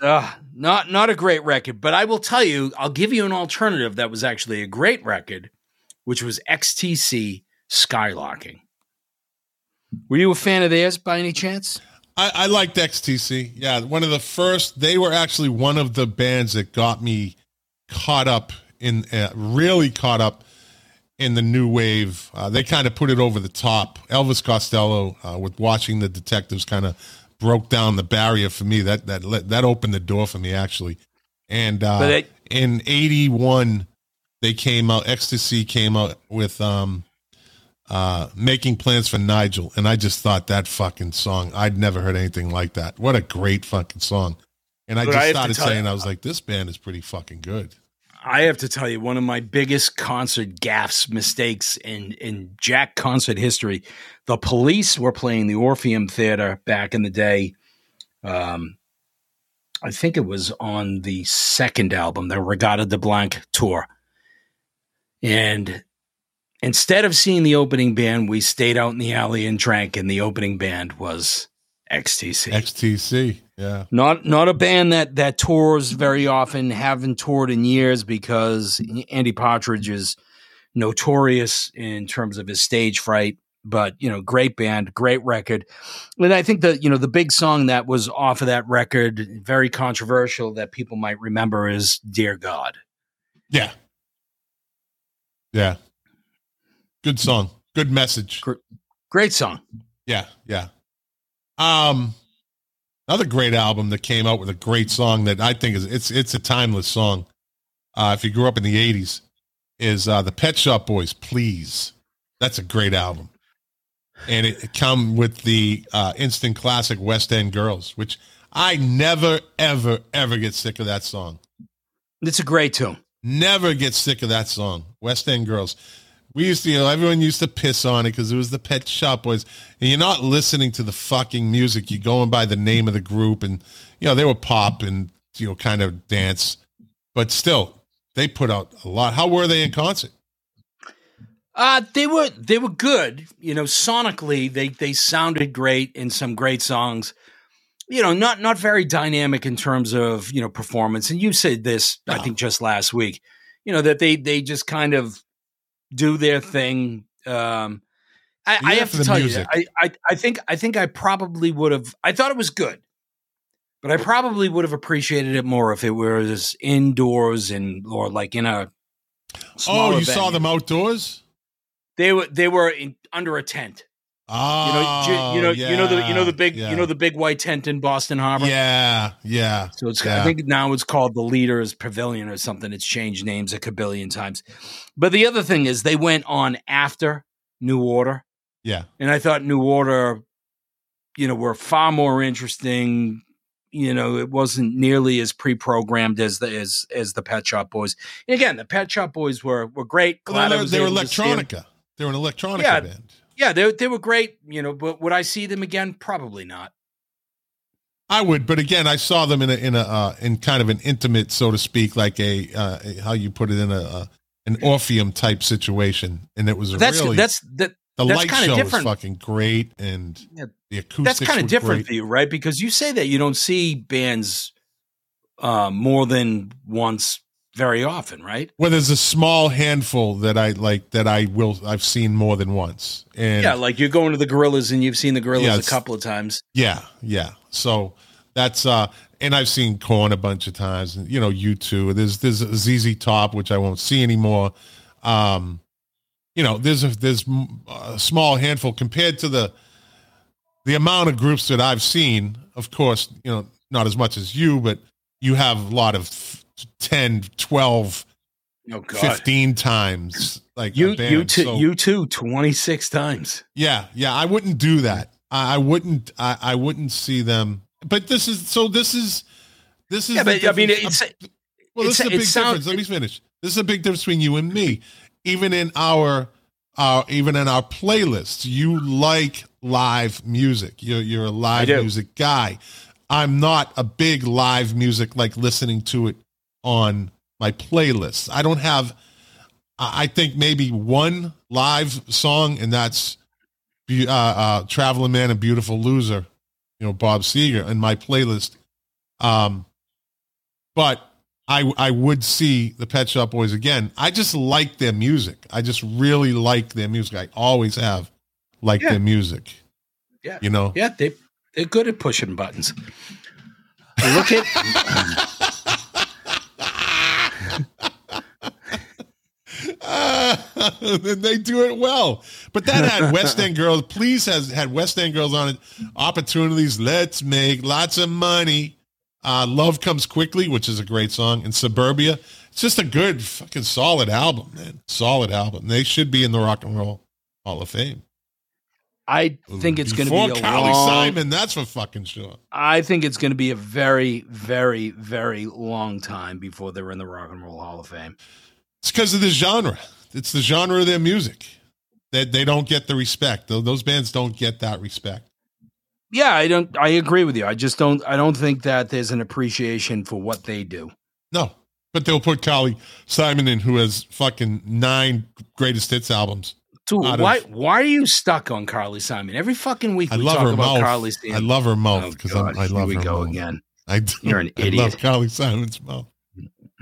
Uh, not not a great record, but I will tell you, I'll give you an alternative that was actually a great record, which was XTC Skylarking. Were you a fan of theirs by any chance? I, I liked XTC. Yeah, one of the first. They were actually one of the bands that got me caught up in, uh, really caught up in the new wave. Uh, they kind of put it over the top. Elvis Costello, uh, with watching the detectives, kind of broke down the barrier for me. That that let- that opened the door for me actually. And uh, it- in '81, they came out. XTC came out with um, uh, making plans for Nigel, and I just thought that fucking song. I'd never heard anything like that. What a great fucking song! And I But just I started saying, you- I was like, this band is pretty fucking good. I have to tell you, one of my biggest concert gaffes, mistakes in in Jack concert history. The Police were playing the Orpheum Theater back in the day. Um, I think it was on the second album, the Reggatta de Blanc tour, and instead of seeing the opening band, we stayed out in the alley and drank, and the opening band was XTC. XTC, yeah. Not not a band that that tours very often. Haven't toured in years because Andy Partridge is notorious in terms of his stage fright. But you know, great band, great record, and I think that you know the big song that was off of that record, very controversial that people might remember is "Dear God." Yeah. Yeah. Good song. Good message. Great song. Yeah, yeah. Um another great album that came out with a great song that I think is it's it's a timeless song. Uh if you grew up in the 80s is uh the Pet Shop Boys, Please. That's a great album. And it, it come with the uh instant classic West End Girls, which I never ever ever get sick of that song. It's a great tune. Never get sick of that song, West End Girls. We used to, you know, everyone used to piss on it because it was the Pet Shop Boys. And you're not listening to the fucking music. You're going by the name of the group. And, you know, they were pop and, you know, kind of dance. But still, they put out a lot. How were they in concert? Uh, they were they were good. You know, sonically they they sounded great in some great songs. You know, not not very dynamic in terms of you know performance. And you said this, I think, just last week. You know that they they just kind of do their thing. Um, I, I have to tell music. you, I, I I think I think I probably would have. I thought it was good, but I probably would have appreciated it more if it was indoors and or like in a. Oh, you saw them outdoors? They were they were in, under a tent. You know, Oh, ju- you know, you know the you know the big yeah, you know the big white tent in Boston Harbor. Yeah, yeah. So it's Yeah. I think now it's called the Leaders Pavilion or something. It's changed names a kabillion times. But the other thing is they went on after New Order, Yeah. and I thought New Order, you know, were far more interesting. You know, it wasn't nearly as pre-programmed as the as as the Pet Shop Boys. And again, the Pet Shop Boys were were great. Well, Glad they were, was they were able to see 'em. electronica. They were an electronica Yeah. band. Yeah, they they were great. You know, but would I see them again? Probably not. I would, but again, I saw them in a in a uh, in kind of an intimate, so to speak, like a uh, how you put it in a uh, an Orpheum type situation, and it was That's really that's that. the that's light show different. was fucking great, and Yeah, the acoustics. that's kind of different great. for you, right? Because you say that you don't see bands uh, more than once very often, right? Well, there's a small handful that I like that I will I've seen more than once, and yeah, like you're going to the Gorillaz and you've seen the Gorillaz Yeah, a couple of times. Yeah, yeah. So that's uh and I've seen Korn a bunch of times and you know, U2. There's there's ZZ Top which I won't see anymore. Um you know, there's a there's mm, a small handful compared to the the amount of groups that I've seen. Of course, you know, not as much as you, but you have a lot of 10, 12, Oh God, 15 times like you you too So- you too twenty six times. yeah, yeah, I wouldn't do that. I, I wouldn't. I, I wouldn't see them. But this is so. This is this is. Yeah, but I mean, it's well, this it's- is a big difference. Let me finish. This is a big difference between you and me. Even in our, our even in our playlists, you like live music. You're you're a live music guy. I'm not a big live music like listening to it on my playlists. I don't have. I I think maybe one live song, and that's uh, uh, "Traveling Man" and "Beautiful Loser." You know, Bob Seger in my playlist. Um, but I I would see the Pet Shop Boys again. I just like their music. I just really like their music. I always have liked Yeah. their music. Yeah. You know. yeah they they're good at pushing buttons. Look at <laughs> <laughs> they do it well. But that had <laughs> West End Girls. Please has had West End Girls on it. Opportunities. Let's make lots of money. Uh, Love comes quickly, which is a great song, and Suburbia. It's just a good, fucking solid album, man. Solid album. They should be in the Rock and Roll Hall of Fame. I think it's going to be a Carly long, Simon. That's for fucking sure. I think it's going to be a very, very, very long time before they're in the Rock and Roll Hall of Fame. It's because of the genre. It's the genre of their music that they don't get the respect. Those bands don't get that respect. Yeah, I don't. I agree with you. I just don't. I don't think that there's an appreciation for what they do. No, but they'll put Carly Simon in, who has fucking nine greatest hits albums. Dude, Out of- why? Why are you stuck on Carly Simon every fucking week? I we love talk her about mouth. Carly I love her mouth Oh, because God, I here love we her go mouth. again. I do. You're an <laughs> I love idiot. Carly Simon's mouth.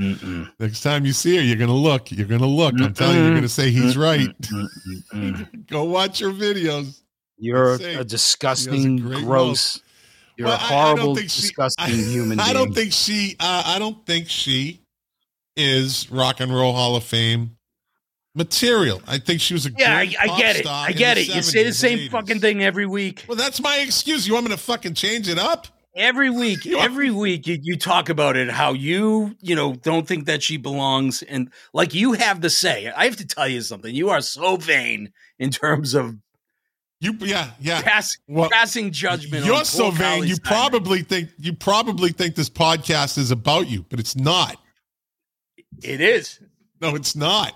Mm-mm. Next time you see her, you're gonna look. You're gonna look. I'm telling you, you're gonna say he's right. Mm-mm. <laughs> Go watch your videos. You're a disgusting, great gross. You're Well, a I- I don't horrible, think she- disgusting I- human I being. don't think she. Uh, I don't think she is Rock and Roll Hall of Fame material. I think she was a Yeah, I, great I pop get it. I get the it. You say the same and fucking thing every week. Well, that's my excuse. You want me to fucking change it up? Every week, <laughs> every week, you, you talk about it. How you, you know, don't think that she belongs, and like you have the say. I have to tell you something. You are so vain in terms of You, yeah, yeah. pass, Well, passing judgment. You're so vain. You probably think you probably think this podcast is about you, but it's not. it is. No, it's not.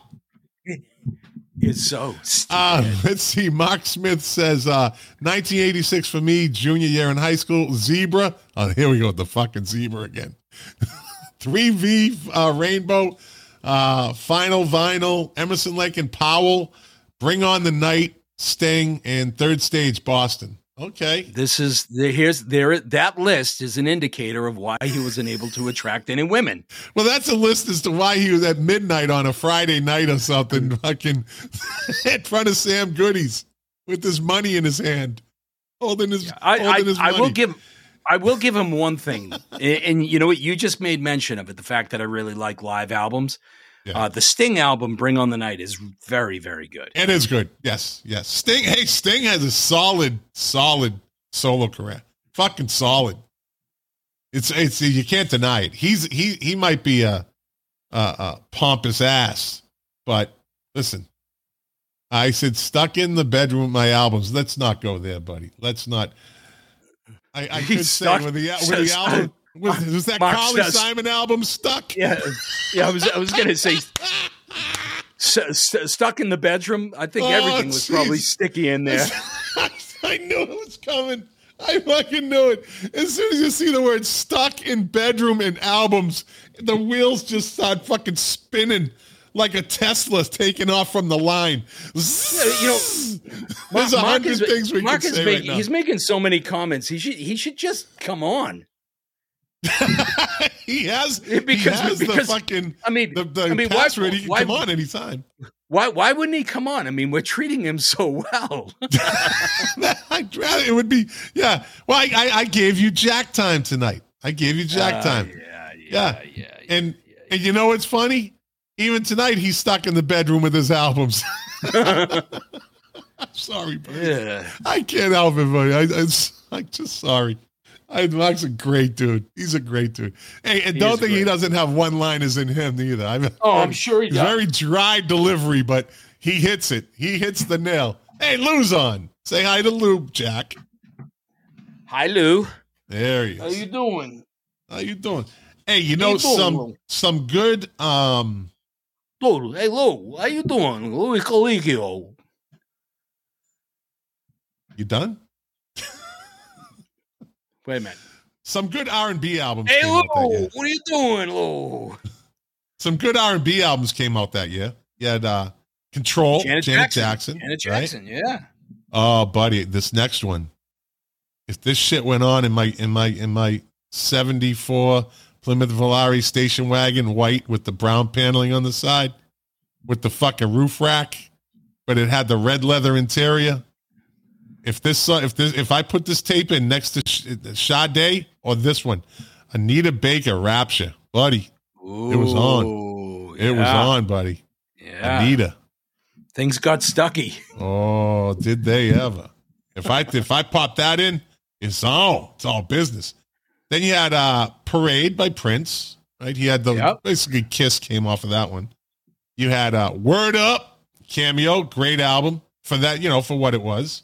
It's so. Stupid. Uh, <laughs> let's see. Mark Smith says, uh, 1986 for me, junior year in high school. Zebra. Oh, here we go with the fucking zebra again. <laughs> 3V uh, Rainbow. Uh, Final Vinyl. Emerson Lake and Powell. Bring on the Night. Sting and Third Stage Boston. Okay. This is the, here's there. That list is an indicator of why he wasn't able to attract any women. Well, that's a list as to why he was at midnight on a Friday night or something, mm. fucking <laughs> in front of Sam Goody's with his money in his hand, holding his I, holding I, his I will give I will give him one thing, <laughs> and, and you know what? You just made mention of it. The fact that I really like live albums. Yeah. Uh, the Sting album, "Bring On the Night," is very, very good. It is good. Yes, yes. Sting. Hey, Sting has a solid, solid solo career. Fucking solid. It's it's you can't deny it. He's he he might be a a, a pompous ass, but listen. I said stuck in the bedroom with my albums. Let's not go there, buddy. Let's not. I, I could say with the with the album was, <laughs> was that Mark Carly Simon album stuck? Yeah, yeah. I was I was gonna say. <laughs> st- st- stuck in the bedroom. I think Oh, everything was probably sticky in there. <laughs> I knew it was coming. I fucking knew it. As soon as you see the word stuck in bedroom and albums, the wheels just start fucking spinning like a Tesla taking off from the line. you know, there's a Mark hundred is- things we Mark can say make- right now. He's making so many comments. He should he should just come on. <laughs> he has Because- he has the because- fucking I mean, the, the I mean, why- password. he can why- come on anytime. Why why wouldn't he come on? I mean, we're treating him so well. <laughs> It would be yeah. Well, I, I, I gave you Jack time tonight. I gave you Jack Uh, time. yeah, Yeah. yeah, yeah. And and you know what's funny? Even tonight, he's stuck in the bedroom with his albums. I'm <laughs> sorry, buddy. yeah. I can't help it, buddy. I, I, I'm just sorry. <laughs> I, Mark's a great dude. He's a great dude. Hey, and He don't is think he doesn't have one line liners in him either. I'm, Oh, I'm sure he he's does. very dry delivery, but he hits it. He hits the nail. Hey, Lou's on. Say hi to Lou, Jack. Hi, Lou. There he is. How you doing? How you doing? Hey, you know you doing, some Lou? some good um Lou, hey Lou, how you doing? Louis Coligio. you done? Wait a minute. Some good R and B albums. Hey came Lou, out that year. what are you doing, Lou? Some good R and B albums came out that year. You had uh Control, Janet, Jackson. Janet right? Jackson, yeah. Oh, buddy, this next one. If this shit went on in my in my in my seventy four Plymouth Volare station wagon, white with the brown paneling on the side, with the fucking roof rack, but it had the red leather interior. If this if this if I put this tape in next to Sade or this one, Anita Baker Rapture, buddy, It was on. Ooh, it was on, buddy. Yeah. Anita. Things got stucky. Oh, did they ever? If I if I pop that in, it's on. It's all business. Then you had uh Parade by Prince, right? He had the Yep. basically Kiss came off of that one. You had uh Word Up, Cameo, great album for that, you know, for what it was.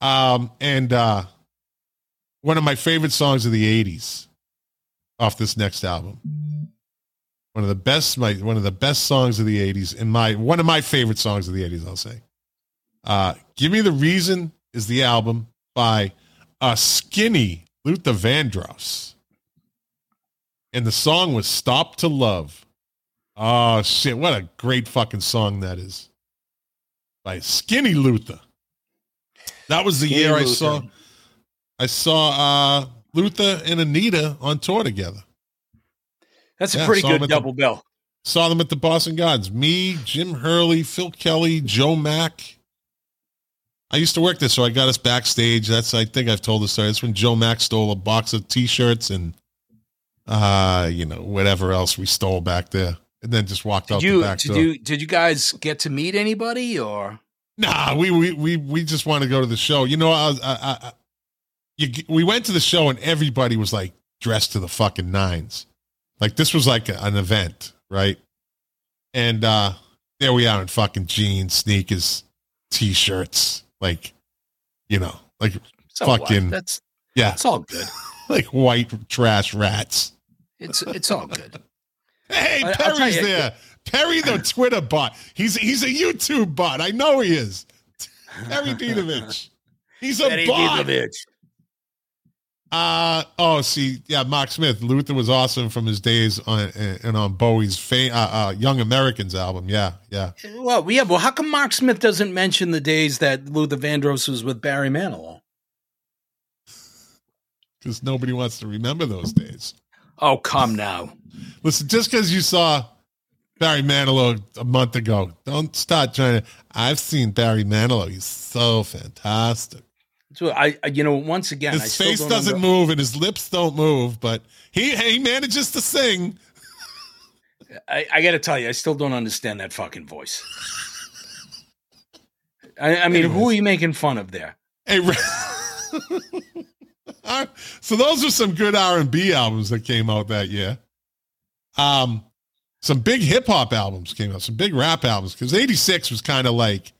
Um and uh one of my favorite songs of the 80s off this next album. One of the best my one of the best songs of the 80s in my one of my favorite songs of the 80s, I'll say. Uh Give Me the Reason is the album by a skinny Luther Vandross. And the song was Stop to Love. Oh shit, what a great fucking song that is. By Skinny Luther. That was the Skinny year I saw I saw uh Luther and Anita on tour together. That's a Yeah, pretty good at the- double bill. Saw them at the Boston Gardens. Me, Jim Hurley, Phil Kelly, Joe Mack. I used to work there, so I got us backstage. That's I think I've told the story. That's when Joe Mack stole a box of T-shirts and uh, you know, whatever else we stole back there, and then just walked out you the back did door. you did you guys get to meet anybody or Nah, we we we we just want to go to the show. You know, I, was- I, I, I you, we went to the show and everybody was like dressed to the fucking nines. Like this was like a- an event, right? And uh there we are in fucking jeans, sneakers, t-shirts, like you know, like so what? Fucking- That's yeah, it's all good. <laughs> like white trash rats. It's it's all good. <laughs> Hey, I- I'll tell Perry's you- there. Perry, the Twitter bot. He's he's a YouTube bot. I know he is. Perry Dinovich. He's a Betty bot. Uh oh, see, yeah, Mark Smith. Luther was awesome from his days on and on Bowie's uh, uh, Young Americans album. Yeah, yeah. Well, yeah. Well, how come Mark Smith doesn't mention the days that Luther Vandross was with Barry Manilow? Because nobody wants to remember those days. Oh, come now. Listen, just because you saw Barry Manilow a month ago, don't start trying to. I've seen Barry Manilow. He's so fantastic. So I, I you know, once again, I his still face doesn't under- move and his lips don't move, but he he manages to sing. I, I got to tell you, I still don't understand that fucking voice. I, I mean, who are you making fun of there? Hey, <laughs> so those are some good R and B albums that came out that year. Um, some big hip hop albums came out, some big rap albums because '86 was kind of like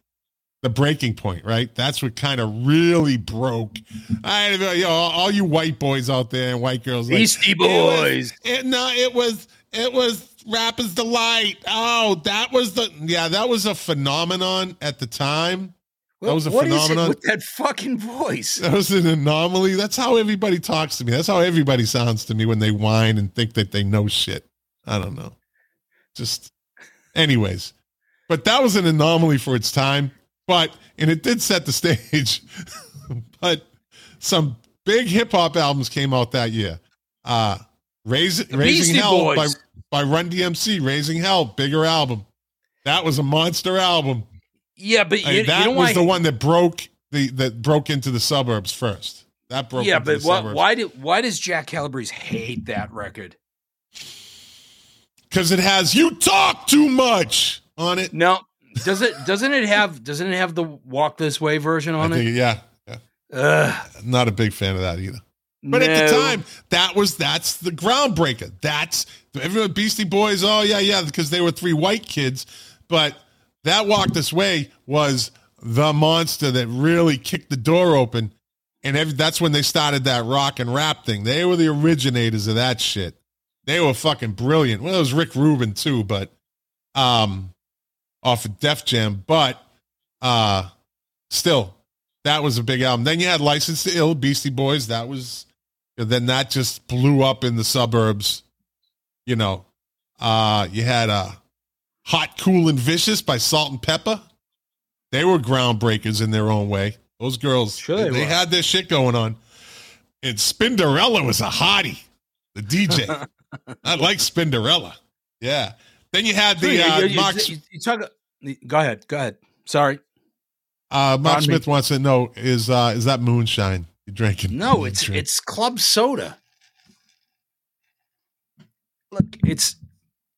the breaking point, right? That's what kind of really broke. I, you know, all you white boys out there and white girls, like, Beastie it was- Boys. It, no, it was it was Rapper's Delight. Oh, that was the yeah, that was a phenomenon at the time. That was a What is it phenomenon. with that fucking voice. That was an anomaly. That's how everybody talks to me. That's how everybody sounds to me when they whine and think that they know shit. I don't know. Just, anyways. But that was an anomaly for its time. But, and it did set the stage. <laughs> but some big hip hop albums came out that year. Uh, Raise, Raising Hell by, Boys. by Run DMC. Raising Hell, bigger album. That was a monster album. Yeah, but I you, mean, that you know was why? the one that broke the that broke into the suburbs first. That broke. yeah, but the why, suburbs. why did why does Jack Calabrese hate that record? Because it has "You Talk Too Much" on it. No, does it? Doesn't it have? Doesn't it have the Walk This Way version I on think, it? yeah, yeah. Ugh, Not a big fan of that either. But at the time, that was that's the groundbreaker. That's everyone Beastie Boys. Oh yeah, yeah, because they were three white kids. But that "Walk This Way" was the monster that really kicked the door open, and every, that's when they started that rock and rap thing. They were the originators of that shit. They were fucking brilliant. Well, it was Rick Rubin too, but um, off of Def Jam. But uh, still, that was a big album. Then you had License to Ill, Beastie Boys. That was then that just blew up in the suburbs. You know, uh, you had uh, Hot, Cool, and Vicious by Salt-N-Pepa. They were groundbreakers in their own way. Those girls, Sure they, they they had their shit going on. And Spinderella was a hottie, the DJ. <laughs> I like Spinderella. Yeah. Then you had the uh, you, you- Mark, you- you talk. Go ahead. Go ahead. Sorry. uh, Mark pardon me. Smith wants to know is uh, is that moonshine you drinking? No, <laughs> it's drink- it's club soda. Look, it's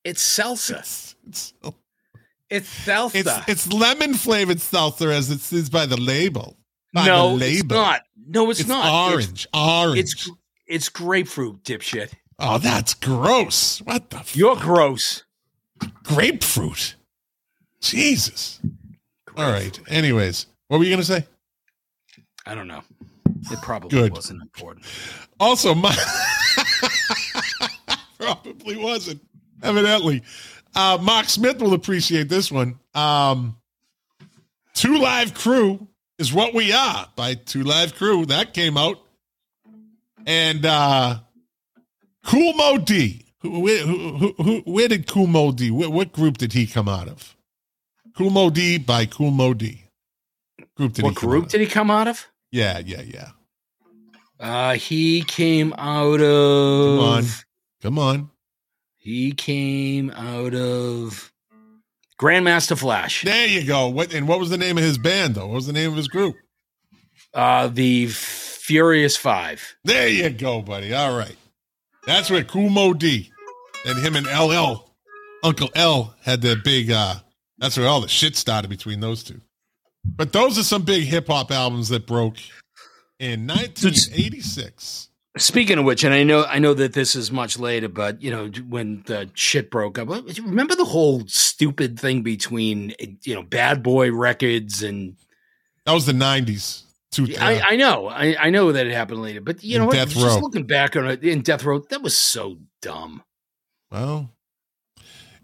it's salsa. It's, it's, It's salsa. it's, it's lemon flavored seltzer as it says by the label. By no, the it's not. No, it's, It's not. orange. orange. It's, it's it's grapefruit, dipshit. Oh, that's gross. What the f- You're gross. grapefruit? Jesus. All right. Anyways, what were you gonna say? I don't know. It probably Good. wasn't important. Also, my <laughs> probably wasn't. Evidently, uh, Mark Smith will appreciate this one. Um, Two Live Crew is what we are by Two Live Crew. That came out, and uh, Kool Moe Dee. Who, who, who, who, where did Kool Moe Dee? What, what group did he come out of? Kool Moe Dee by Kool Moe Dee. Group did what group did he come out of? Yeah, yeah, yeah. Uh, he came out of. Come on, come on. He came out of Grandmaster Flash. There you go. What and what was the name of his band though? What was the name of his group? Uh, the Furious Five. There you go, buddy. All right. That's where Kool Moe Dee and him and LL, Uncle L, had their big uh that's where all the shit started between those two. But those are some big hip hop albums that broke in 1986. Speaking of which, and I know I know that this is much later, but you know when the shit broke up, remember the whole stupid thing between you know Bad Boy Records and That was the 90s. Two, I, I know I, I know that it happened later, but you know what? Death Just Row. looking back on it in Death Row, that was so dumb. well,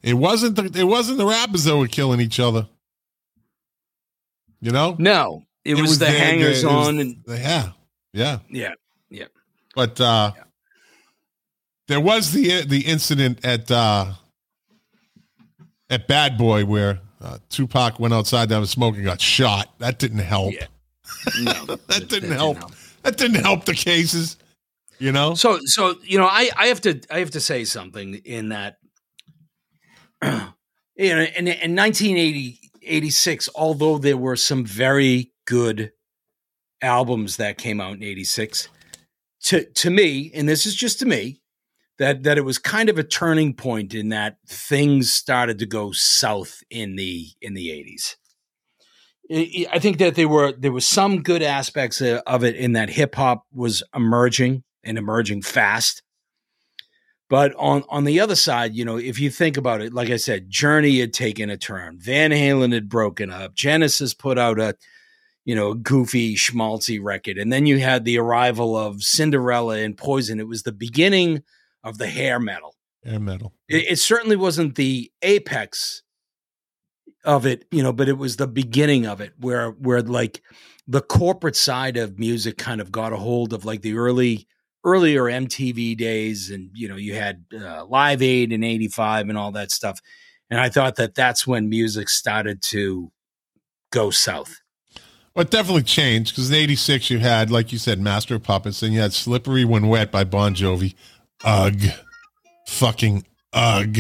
it wasn't the it wasn't the rappers that were killing each other. You know? No, it, was, the, hangers it was on and the- yeah. Yeah. yeah, But uh, there was the the incident at uh, at Bad Boy where uh, Tupac went outside to have a smoke and got shot. That didn't help. Yeah. No, <laughs> that didn't help. That didn't help the cases. You know. So so you know I I have to I have to say something in that <clears throat> you know in in 1980 86 although there were some very good albums that came out in 86 to to me and this is just to me that that it was kind of a turning point in that things started to go south in the in the 80s I think that there were there was some good aspects of it in that hip hop was emerging and emerging fast. But on on the other side, you know, if you think about it, like I said, Journey had taken a turn. Van Halen had broken up. Genesis put out a you know goofy schmaltzy record, and then you had the arrival of Cinderella and Poison. It was the beginning of the hair metal. Hair metal. It, it certainly wasn't the apex of it, you know, but it was the beginning of it where where like the corporate side of music kind of got a hold of like the early earlier MTV days and you know you had uh, Live Aid in 85 and all that stuff. And I thought that that's when music started to go south. Well, it definitely changed because in '86 you had, like you said, Master of Puppets, and you had "Slippery When Wet" by Bon Jovi. Ugh, fucking ugh.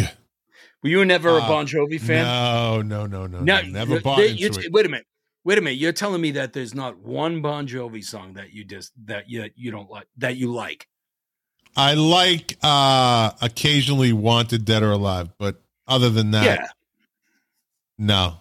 Were you never a Uh, Bon Jovi fan? No, no, no, no, No, no. Never bought they- into it. Wait a minute. Wait a minute. You're telling me that there's not one Bon Jovi song that you just that you you don't like that you like. I like uh occasionally "Wanted Dead or Alive," but other than that, yeah. no,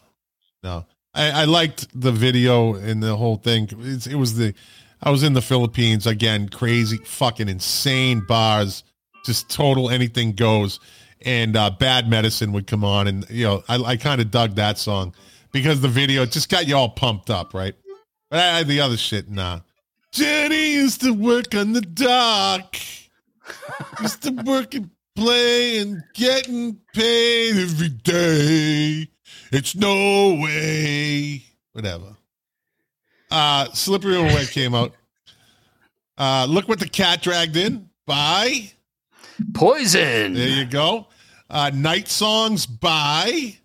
no. I, I liked the video and the whole thing. It's, it was the I was in the Philippines again, crazy, fucking insane bars, just total anything goes. And uh, Bad Medicine would come on, and you know, I, I kind of dug that song because the video just got you all pumped up, right? But I, the other shit, nah. Jenny used to work on the dock. used to work and play and getting paid every day. It's no way. Whatever. Uh Slippery When Wet came out. Uh look what the cat dragged in by. Poison. There you go. Uh Night Songs by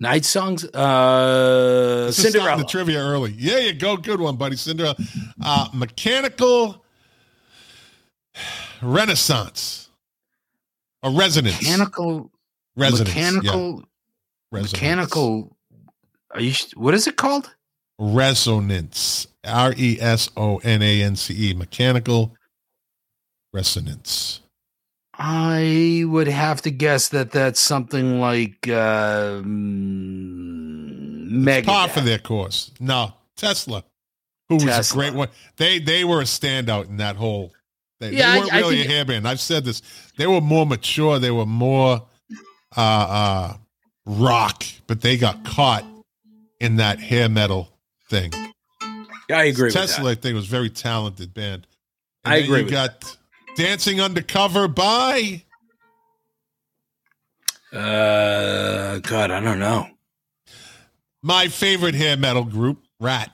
Night songs. Uh, This Cinderella. the trivia early. Yeah, you go. Good one, buddy. Cinderella. Uh mechanical renaissance. A resonance. mechanical. resonance. yeah, Mechanical. resonance. Mechanical. Are you? What is it called? resonance. R E S O N A N C E. Mechanical resonance. I would have to guess that that's something like uh, mm, Megadeth. Par for their course. No, Tesla, who was a great one. They they were a standout in that whole. They, Yeah, they weren't I really think- a hairband. I've said this. They were more mature. They were more uh, uh, rock, but they got caught in that hair metal thing. Yeah, I agree Tesla, with I think, was a very talented band. I agree You with got Dancing Undercover by. Uh, God, I don't know. my favorite hair metal group, Ratt.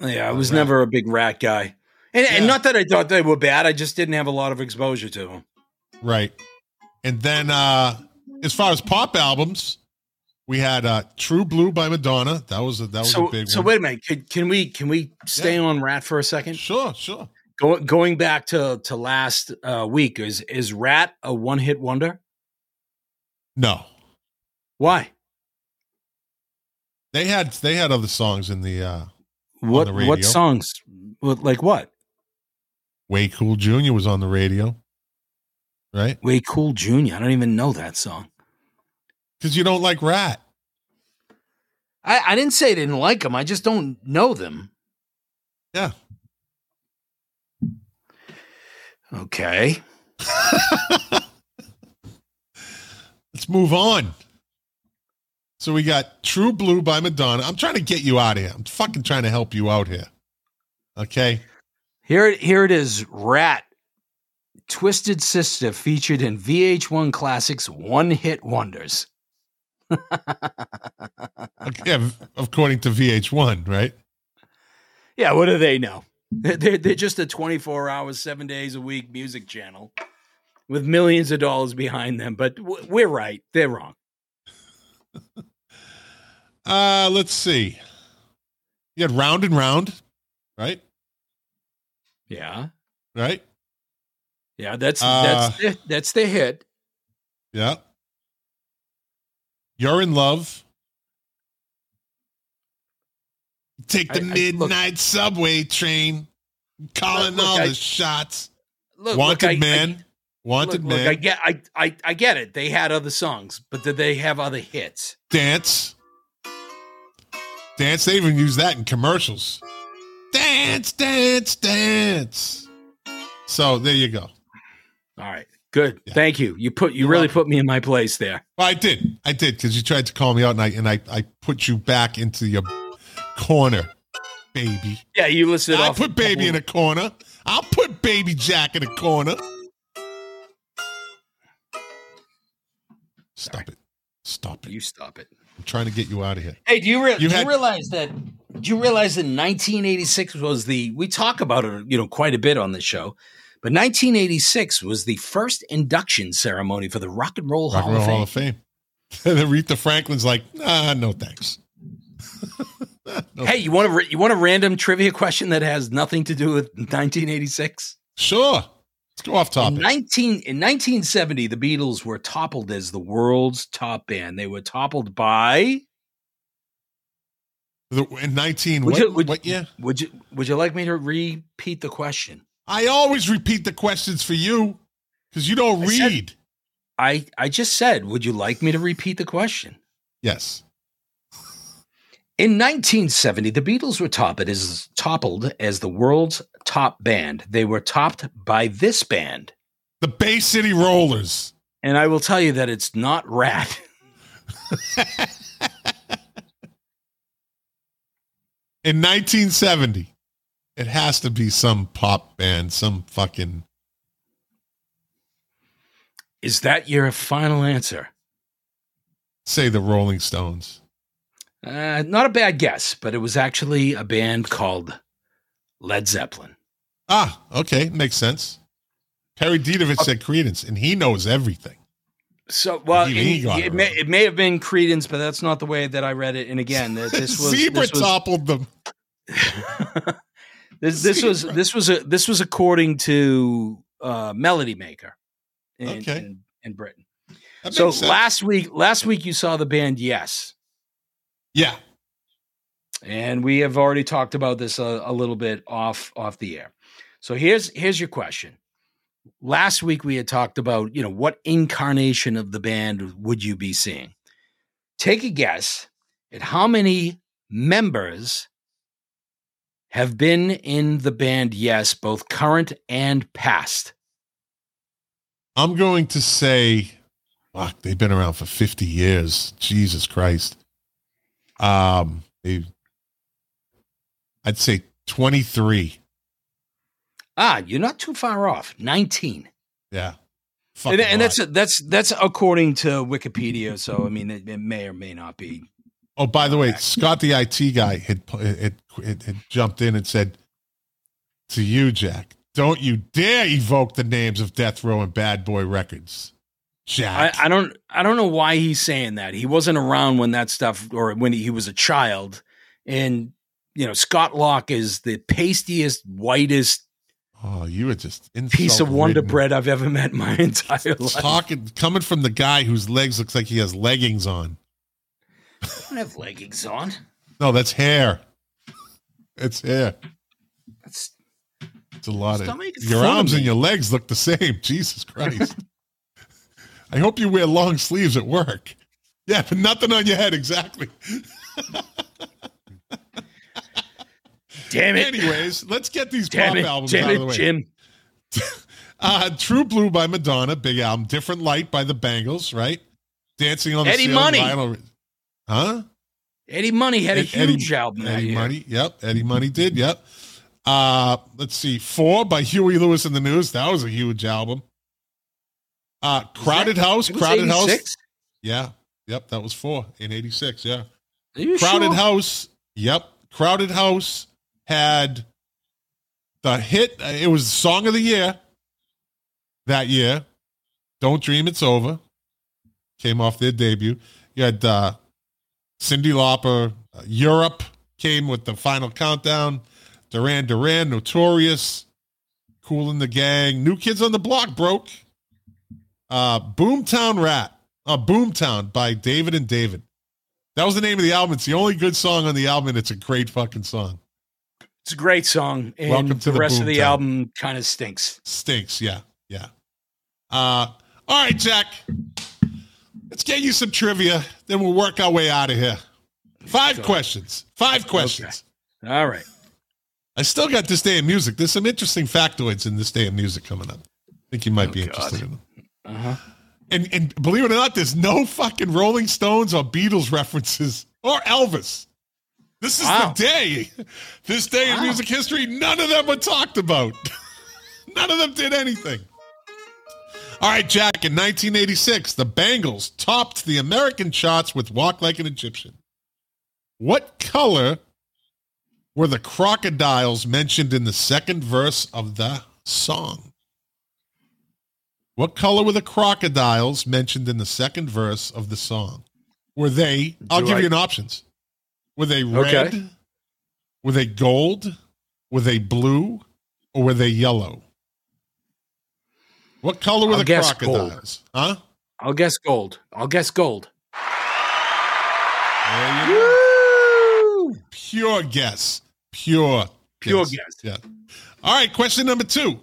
Yeah, I was Ratt. never a big Ratt guy, and, and not that I thought they were bad. I just didn't have a lot of exposure to them. Right. And then uh as far as pop albums, we had uh True Blue by Madonna. That was a that was So, a big one. so one. wait a minute. Can, can we can we stay on Ratt for a second? Sure, sure. Go, going back to to last uh, week, is is Ratt a one hit wonder? No. Why? They had they had other songs in the uh What the what songs? Like what? Way Cool Jr. was on the radio. Right? Way Cool Junior. I don't even know that song. Because you don't like Ratt. I, I didn't say I didn't like them. I just don't know them. Yeah. Okay. <laughs> Let's move on. So we got True Blue by Madonna. I'm trying to get you out of here. I'm fucking trying to help you out here. Okay. Here, here it is. Ratt, Twisted Sister, featured in VH1 Classics One Hit Wonders. <laughs> okay. According to VH1, right? Yeah, what do they know? They're, they're, just a 24 hours, seven days a week music channel with millions of dollars behind them. But w- we're right. They're wrong. <laughs> Uh, let's see. You had Round and Round, right? Yeah. Right? Yeah, that's Uh, that's the, that's the hit. Yeah. You're in love. Take the I- I- look- midnight subway train. Calling Look, all the shots. Look, Wanted look, I- I- man. Wanted man. I get, I, I, I get it. They had other songs, but did they have other hits? Dance. Dance. They even use that in commercials. Dance, dance, dance. So there you go. All right, good. Yeah. Thank you. You put, you really put me in my place there. Well, I did. I did because you tried to call me out, and I and I, I put you back into your corner, baby. Yeah, you listed I off. put baby in a corner. I'll put baby Jack in a corner. Stop it. Stop it. You stop it. I'm trying to get you out of here. Hey, do you, re- You do had- you realize that? Do you realize that 1986 was the? We talk about it, you know, quite a bit on the show, but 1986 was the first induction ceremony for the Rock and Roll, Rock Hall, and Roll of Fame. Hall of Fame. And then <laughs> Aretha Franklin's like, ah, no thanks. <laughs> No <laughs> Hey, you want a you want a random trivia question that has nothing to do with 1986? Sure. Let's go off In topic. 19 in 1970, the Beatles were toppled as the world's top band. They were toppled by. The- In 19, Would what, you- would- what year? Would you Would you like me to repeat the question? I always repeat the questions for you because you don't I said- read. I I just said, would you like me to repeat the question? yes. In 1970, the Beatles were toppled as, toppled as the world's top band. They were topped by this band. The Bay City Rollers. And I will tell you that it's not Ratt. <laughs> In 1970, it has to be some pop band, some fucking. Is that your final answer? Say the Rolling Stones. Uh, not a bad guess, but it was actually a band called Led Zeppelin. Ah, okay. Makes sense. Perry Dietovich said Creedence, and he knows everything. So, well, He- he it, it may, it may have been Creedence, but that's not the way that I read it. And again, <laughs> this was Zebra this was, toppled them. this, this was this was a this was according to uh, Melody Maker in, Okay. in, in Britain. So sense. last week, last week you saw the band Yes, yeah, and we have already talked about this a, a little bit off off the air. So here's here's your question. Last week we had talked about you know what incarnation of the band would you be seeing? Take a guess at how many members have been in the band Yes, both current and past. I'm going to say, fuck, they've been around for 50 years. Jesus Christ. Um, they, I'd say 23. Ah, you're not too far off. Nineteen. Yeah. and, and that's that's that's according to Wikipedia. So I mean, it, it may or may not be. Oh, by the way, Scott, the IT guy, had, had, had, had jumped in and said to you, Jack, don't you dare evoke the names of Death Row and Bad Boy Records. Jack. I, I don't I don't know why he's saying that. He wasn't around when that stuff or when he was a child. And you know, Scott Locke is the pastiest, whitest oh, you were just piece of Wonder. Bread I've ever met in my <laughs> entire life. Talking, coming from the guy whose legs looks like he has leggings on. I don't have leggings on. No, that's hair. It's hair. That's It's a lot of your fun of arms and your legs look the same. <laughs> Jesus Christ. I hope you wear long sleeves at work. Yeah, but <laughs> nothing on your head exactly. damn it. Anyways, let's get these damn pop it. albums Damn out it, of the way. Jim. <laughs> Uh, True Blue by Madonna, big album. Different Light by the Bangles, right? Dancing on the Eddie Ceiling, Money. Vinyl- Huh? Eddie Money had a Eddie- huge album Eddie year. Money, yep. Eddie Money did, yep. Uh, let's see, Four by Huey Lewis and the News. That was a huge album. Uh, Crowded House, It was Crowded House. Yeah, yep. That was four in '86. Yeah, Crowded sure? House. Yep, Crowded House had the hit. It was song of the year that year. Don't Dream It's Over came off their debut. You had uh, Cyndi Lauper. Uh, Europe came with the final countdown. Duran Duran, Notorious, Kool and the Gang, New Kids on the Block broke. Uh, Boomtown Rat, uh, Boomtown by David and David. That was the name of the album. It's the only good song on the album, and it's a great fucking song. It's a great song, and Welcome to the, the rest of the album kind of stinks. Stinks, yeah, yeah. Uh, all right, Jack. Let's get you some trivia, then we'll work our way out of here. Five questions. Five questions. All right. I still got this day in music. There's some interesting factoids in this day of music coming up. I think you might be Oh, interested God. in them. Uh-huh. And and believe it or not, there's no fucking Rolling Stones or Beatles references or Elvis. This is Wow. the day. This day in music history, none of them were talked about. <laughs> none of them did anything. All right, Jack, in 1986, the Bangles topped the American charts with Walk Like an Egyptian. What color were the crocodiles mentioned in the second verse of the song? What color were the crocodiles mentioned in the second verse of the song? Were they, I'll Do give I- you an options. Were they red? Okay. Were they gold? Were they blue? Or were they yellow? What color were I'll the guess gold. crocodiles? Huh? I'll guess gold. I'll guess gold. There you go. Pure guess. Pure Pure guess. guess. Yeah. All right, question number two.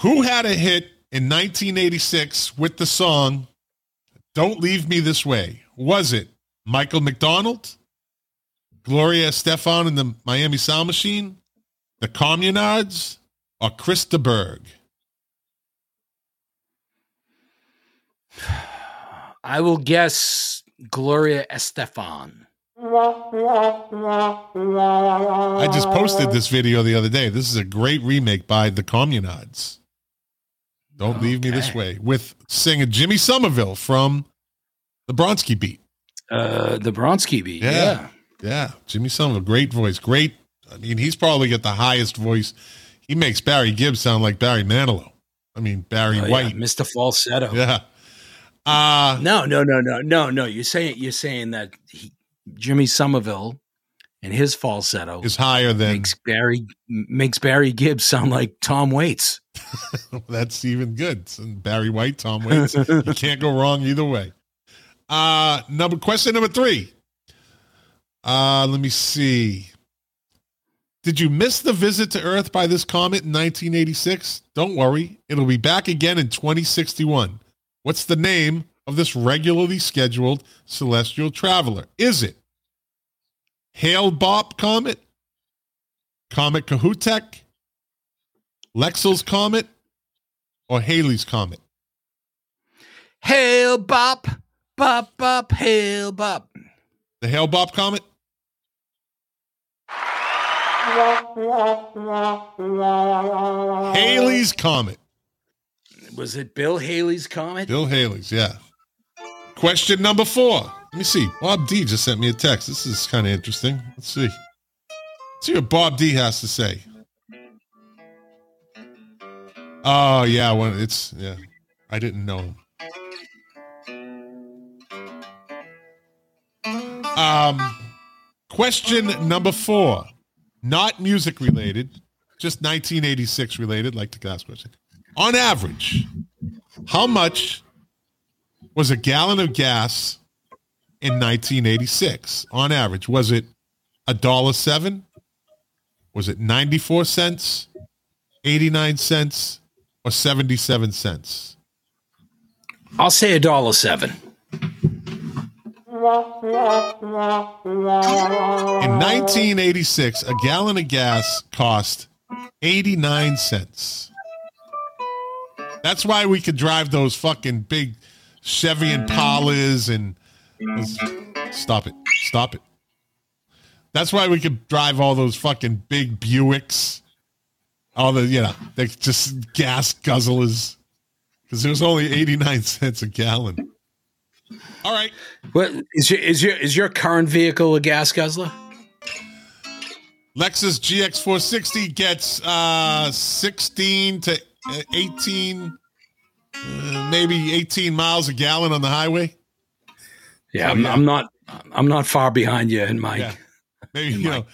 Who had a hit in 1986 with the song Don't Leave Me This Way? Was it Michael McDonald, Gloria Estefan and the Miami Sound Machine, the Communards, or Chris de Burgh? I will guess Gloria Estefan. I just posted this video the other day. This is a great remake by the Communards. Don't leave me this way with singer Jimmy Somerville from the Bronski Beat. Uh, the Bronski beat. Yeah. Yeah. Yeah, Jimmy Somerville, great voice, great. I mean, he's probably got the highest voice. He makes Barry Gibbs sound like Barry Manilow. I mean, Barry Oh, yeah, White. Mr. Falsetto. Yeah. Uh, No, no, no, no, no, no. You're saying you're saying that he, Jimmy Somerville and his falsetto is higher than makes Barry makes Barry Gibbs sound like Tom Waits. <laughs> That's even good. Barry White, Tom Waits. you can't go wrong either way. Uh number question number three. Uh let me see. Did you miss the visit to Earth by this comet in 1986? Don't worry, it'll be back again in 2061. What's the name of this regularly scheduled celestial traveler? Is it Hale Bopp Comet, Comet Kohoutek, Lexell's Comet, or Halley's Comet? Hail bop, bop, bop, hail bop. The Hale Bopp Comet? Halley's Comet. Was it Bill Haley's comet? Bill Haley's, yeah. Question number four. Let me see. Bob D just sent me a text. This is kind of interesting. Let's see. Let's see what Bob D has to say. Oh yeah, well, it's yeah. I didn't know. Um, question number four, not music related, just 1986 related, like the last question. On average, how much was a gallon of gas in 1986? On average, was it a dollar seven? Was it 94 cents, 89 cents, or 77 cents? I'll say a dollar seven. In 1986, a gallon of gas cost 89 cents. That's why we could drive those fucking big Chevy Impalas and stop it. Stop it. That's why we could drive all those fucking big Buicks. All the, you know, they just gas guzzlers. Because it was only 89 cents a gallon. All right. What is your is your is your current vehicle a gas guzzler? Lexus GX460 gets uh 16 to uh, 18 uh, maybe 18 miles a gallon on the highway. Yeah, Oh, I'm, yeah. I'm not I'm not far behind you in my Yeah. Maybe you know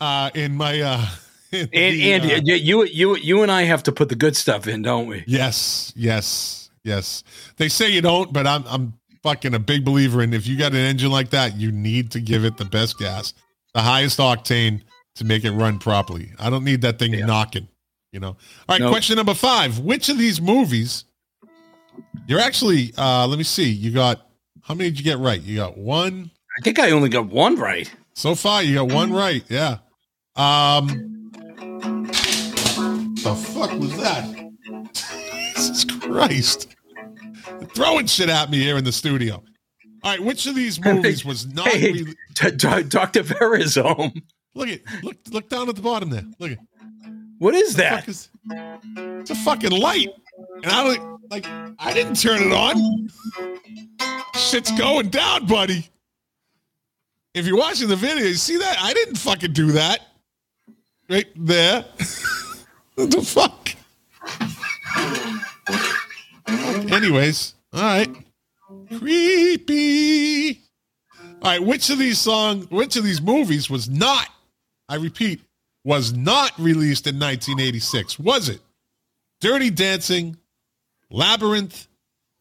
uh in my uh in <laughs> and and uh, you you you and I have to put the good stuff in, don't we? yes, yes, yes. They say you don't, but I'm I'm fucking a big believer in if you got an engine like that, you need to give it the best gas, the highest octane to make it run properly. I don't need that thing Yeah. knocking. You know. All right, Nope. question number five. Which of these movies you're actually uh let me see. You got how many did you get right? You got one I think I only got one right. so far. You got one right. Yeah. Um the fuck was that? <laughs> Jesus Christ. They're throwing shit at me here in the studio. All right, which of these movies was not Hey, re- D- D- Dr. Vera home. Look at look look down at the bottom there. Look at What is that? is it's a fucking light. And I don't like I didn't turn it on. Shit's going down, buddy. If you're watching the video, you see that? I didn't fucking do that. Right there. <laughs> what the fuck? Anyways, all right. Creepy. All right, which of these songs, which of these movies was not, I repeat, was not released in 1986? Was it Dirty Dancing, Labyrinth,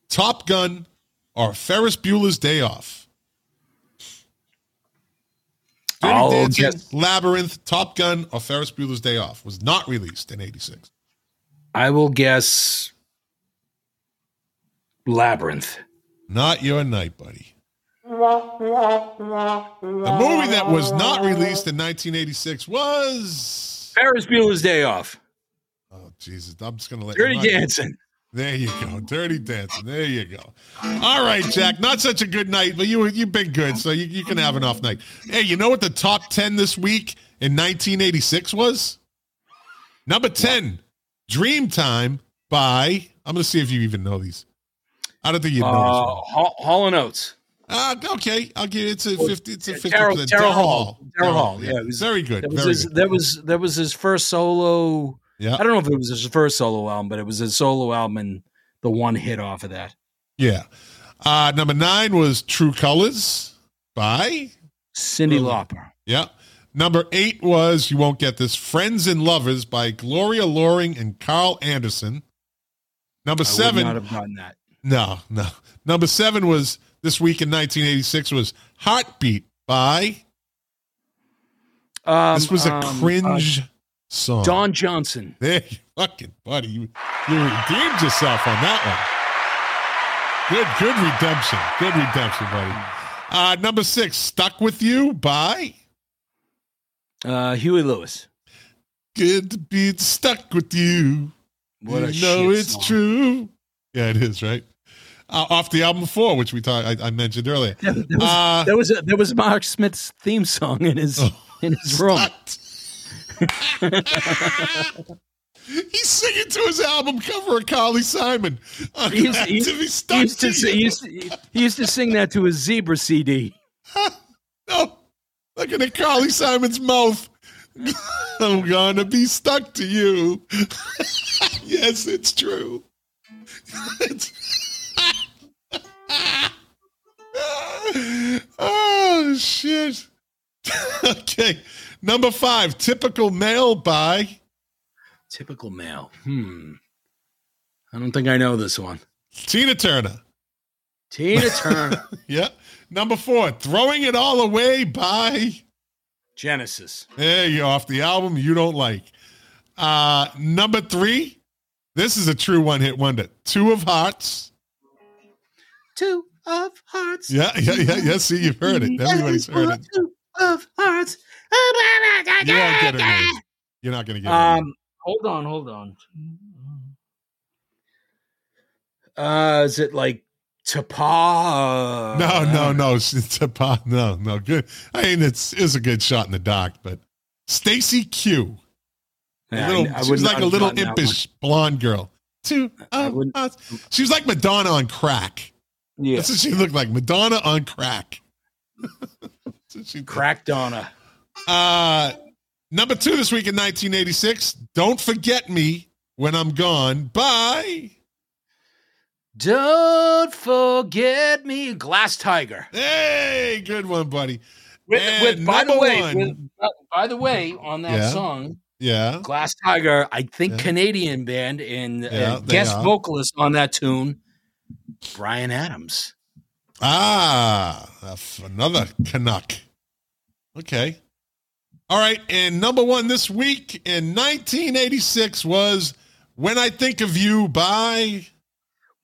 Top Gun, or Ferris Bueller's Day Off? Dirty I'll Dancing, guess- Labyrinth, Top Gun, or Ferris Bueller's Day Off was not released in 86. I will guess Labyrinth. Not your night, buddy. The movie that was not released in 1986 was. Ferris Bueller's Day Off. Oh, Jesus. I'm just going to let Dirty I'm not- Dancing. There you go. Dirty Dancing. There you go. All right, Jack. Not such a good night, but you, you've been good, so you, you can have an off night. Hey, you know what the top 10 this week in 1986 was? Number 10, Dreamtime by. I'm going to see if you even know these. I don't think you know Uh. Hall, Hall and Oates. Uh, okay, I'll give it. It's a fifty. It's a fifty. Terrell- percent. Hall. Daryl Hall, yeah, it was- very good. That was very his, good. that was that was his first solo. Yeah, I don't know if it was his first solo album, but it was his solo album and the one hit off of that. yeah. Uh, number nine was True Colors by Cyndi. Lauper. yeah. Number eight was you won't get this Friends and Lovers by Gloria Loring and Carl Anderson. Number I seven, not have gotten that. no, no. Number seven was this week in 1986 was Heartbeat by. Um, this was a um, cringe uh, song. Don Johnson. <laughs> There you fucking buddy. You, you redeemed yourself on that one. Good, good redemption. Good redemption, buddy. Uh, number six, Stuck With You by Uh, Huey Lewis. Good to be stuck with you. What a you know shit it's song. true. Yeah, it is, right? Uh, off the album four, which we talked I, I mentioned earlier. Yeah, that was Uh, that was, that was Mark Smith's theme song in his Oh, in his <laughs> room. He's singing to his album cover of Carly Simon. I'm He used, he- to be he stuck used to, he you. used to- he used to sing that to his Zebra CD. <laughs> No, look at Carly Simon's mouth. <laughs> I'm gonna be stuck to you. <laughs> yes, it's true. oh shit. okay, number five, typical male by Typical male. Hmm. I don't think I know this one. Tina Turner. Tina Turner. <laughs> yep. Number four, throwing it all away by. Genesis. There you off the album you don't like. Uh number three, this is a true one hit wonder. Two of Hearts. Two of hearts. Yeah, yeah, yeah, yeah. See, you've heard it. <laughs> Everybody's heard it. Two of hearts. You won't get it. <laughs> You're not gonna get it. Um, hold on, hold on. Uh, is it like Tapa? no, no, no. It's, it's a no, no. Good. I mean, it's it's a good shot in the dark, but Stacey Q. Yeah, little, I- I she was like a little impish blonde girl. Two I of wouldn't- She was like Madonna on crack. Yeah, That's what she looked like. Madonna on crack. <laughs> That's she did. Crack Donna. Uh, number two this week in 1986. Don't forget me when I'm gone. Bye. Don't forget me, Glass Tiger. Hey, good one, buddy. With, And with by the way, with, uh, by the way, on that Yeah. song, Yeah. Glass Tiger, I think Yeah. Canadian band and Yeah, uh, guest are. vocalist on that tune, Bryan Adams. Ah, another Canuck. Okay. All right. And number one this week in 1986 was When I Think of You by.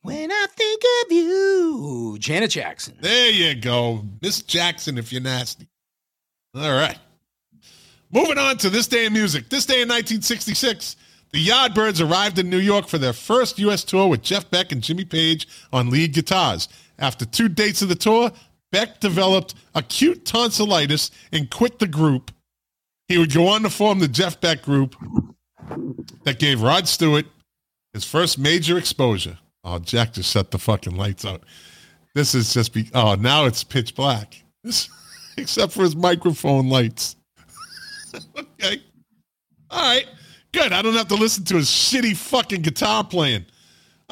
When I think of you, Janet Jackson. There you go. Miss Jackson, if you're nasty. All right. Moving on to this day in music. This day in 1966, the Yardbirds arrived in New York for their first U.S. tour with Jeff Beck and Jimmy Page on lead guitars. After two dates of the tour, Beck developed acute tonsillitis and quit the group. He would go on to form the Jeff Beck group that gave Rod Stewart his first major exposure. Oh, Jack just shut the fucking lights out. This is just be oh now it's pitch black. <laughs> except for his microphone lights. <laughs> okay. All right. Good. I don't have to listen to his shitty fucking guitar playing.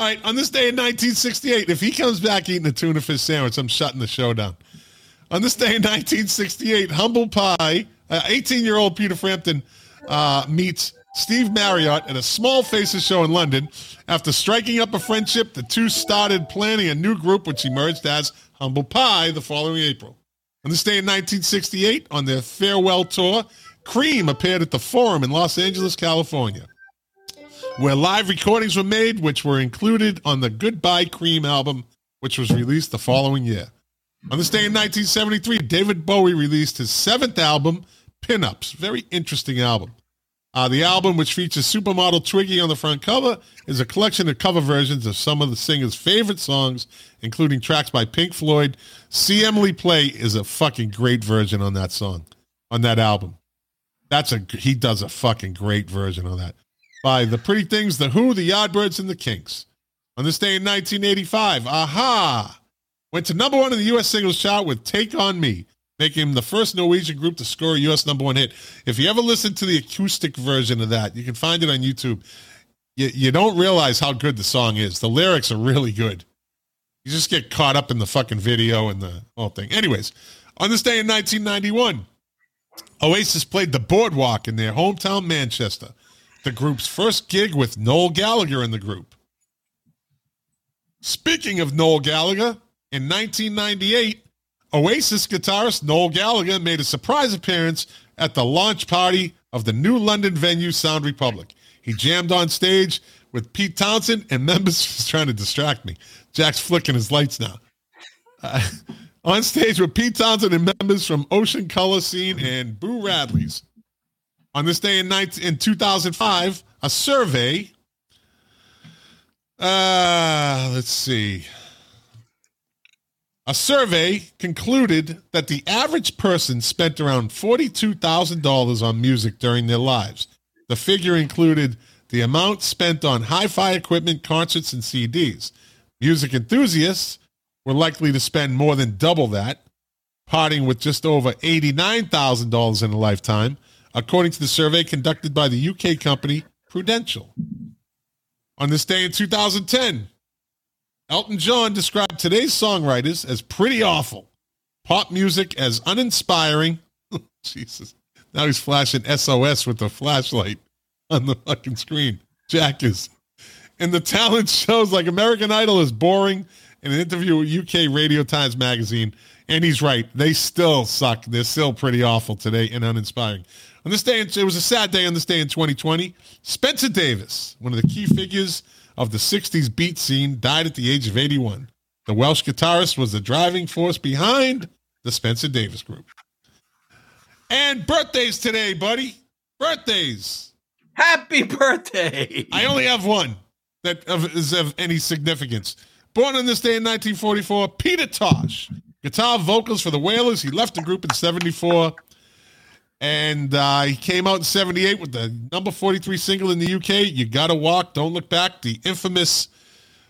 All right. On this day in 1968, if he comes back eating a tuna fish sandwich, I'm shutting the show down. On this day in 1968, Humble Pie, 18 uh, year old Peter Frampton uh, meets Steve Marriott at a Small Faces show in London. After striking up a friendship, the two started planning a new group, which emerged as Humble Pie the following April. On this day in 1968, on their farewell tour, Cream appeared at the Forum in Los Angeles, California, where live recordings were made, which were included on the Goodbye Cream album, which was released the following year. On this day in 1973, David Bowie released his seventh album, Pin Ups. Very interesting album. Uh, the album, which features supermodel Twiggy on the front cover, is a collection of cover versions of some of the singer's favorite songs, including tracks by Pink Floyd. See Emily Play is a fucking great version on that song, on that album. That's a he does a fucking great version of that. By the Pretty Things, The Who, The Yardbirds, and The Kinks. On this day in 1985, a-ha went to number one in the U.S. singles chart with Take On Me, making him the first Norwegian group to score a U.S. number one hit. If you ever listen to the acoustic version of that, you can find it on YouTube. You, you don't realize how good the song is. The lyrics are really good. You just get caught up in the fucking video and the whole thing. Anyways, on this day in 1991, Oasis played the Boardwalk in their hometown Manchester, the group's first gig with Noel Gallagher in the group. Speaking of Noel Gallagher, in 1998, Oasis guitarist Noel Gallagher made a surprise appearance at the launch party of the new London venue Sound Republic. He jammed on stage with Pete Townshend and <laughs> members trying to distract me. Jack's flicking his lights now. Uh, <laughs> on stage with Pete Townshend and members from Ocean Colour Scene and Boo Radley's. On this day in, 19, in 2005, a survey. Uh, let's see. A survey concluded that the average person spent around $42,000 on music during their lives. The figure included the amount spent on hi fi equipment, concerts, and CDs. Music enthusiasts were likely to spend more than double that, parting with just over $89,000 in a lifetime, according to the survey conducted by the UK company Prudential. On this day in 2010, Elton John described today's songwriters as pretty awful, pop music as uninspiring. <laughs> Oh, Jesus. Now he's flashing SOS with the flashlight on the fucking screen. Jack is. And the talent shows like American Idol is boring in an interview with UK Radio Times Magazine, and he's right. They still suck. They're still pretty awful today and uninspiring. On this day, it was a sad day on this day in 2020. Spencer Davis, one of the key figures of the 60s beat scene, died at the age of 81. The Welsh guitarist was the driving force behind the Spencer Davis Group. And birthdays today, buddy. Birthdays. Happy birthday. I only have one that is of any significance. Born on this day in 1944, Peter Tosh, guitar vocals for the Wailers. He left the group in 74. And uh, he came out in 78 with the number 43 single in the UK, You Gotta Walk, Don't Look Back, the infamous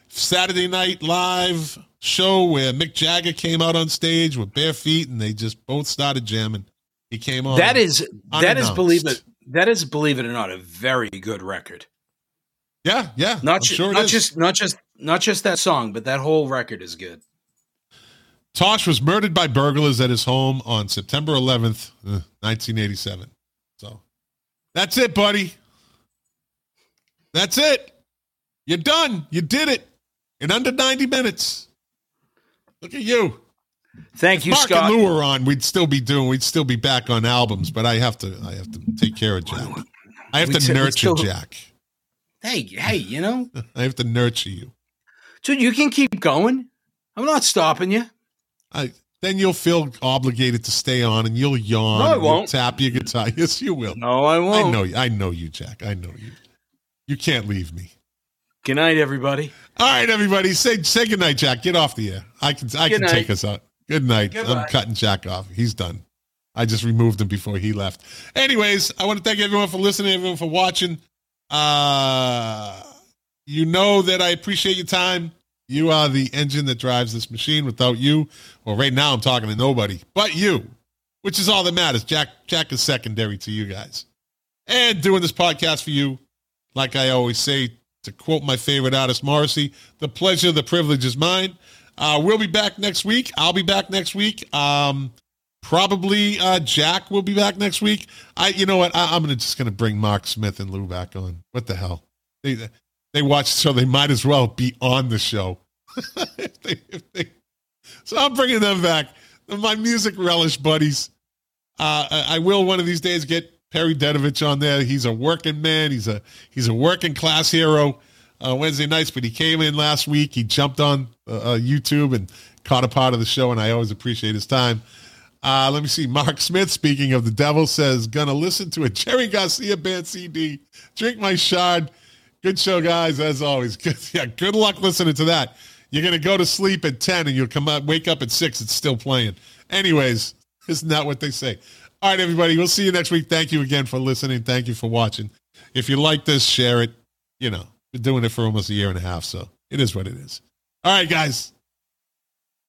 Saturday Night Live show where Mick Jagger came out on stage with bare feet and they just both started jamming. He came on. That is, that is, believe it, that is, believe it or not, a very good record. Yeah, yeah. Not, ju- sure not just, not just not just that song, but that whole record is good. Tosh was murdered by burglars at his home on September 11th, uh, 1987. So that's it, buddy. That's it. You're done. You did it in under 90 minutes. Look at you. Thank you, Mark Scott. and Lou were on, we'd still be doing, we'd still be back on albums, but I have to, I have to take care of Jack. I have We'd to we'd nurture still- Jack. Hey, hey, you know, <laughs> I have to nurture you. dude, you can keep going. I'm not stopping you. I then you'll feel obligated to stay on, and you'll yawn. No, I won't. Tap your guitar. <laughs> Yes, you will. No, I won't. I know you. I know you, Jack. I know you. You can't leave me. Good night, everybody. All right, everybody. Say say good night, Jack. Get off the air. I can I Good can night. take us out. Good night. I'm cutting Jack off. He's done. I just removed him before he left. Anyways, I want to thank everyone for listening, everyone for watching. Uh you know that I appreciate your time. You are the engine that drives this machine. Without you, well, right now I'm talking to nobody but you, which is all that matters. Jack Jack is secondary to you guys. And doing this podcast for you, like I always say, to quote my favorite artist, Morrissey, the pleasure, the privilege is mine. Uh, we'll be back next week. I'll be back next week. Um, probably uh, Jack will be back next week. I, you know what? I, I'm gonna just gonna bring Mark Smith and Lou back on. What the hell? They they watch the show. They might as well be on the show. <laughs> if they, if they, so I'm bringing them back. My music relish buddies. Uh, I, I will one of these days get Perry Dedovich on there. He's a working man. He's a he's a working class hero. Uh, Wednesday nights, but he came in last week. He jumped on uh, uh, YouTube and caught a part of the show, and I always appreciate his time. Uh, let me see. Mark Smith, speaking of the devil, says, gonna listen to a Jerry Garcia band CD. Drink my shard. Good show, guys, as always. Good, <laughs> yeah, good luck listening to that. You're gonna go to sleep at 10 and you'll come out, wake up at 6, it's still playing. Anyways, <laughs> isn't that what they say? All right, everybody, we'll see you next week. Thank you again for listening. Thank you for watching. If you like this, share it. You know, been doing it for almost a year and a half, so it is what it is. All right, guys.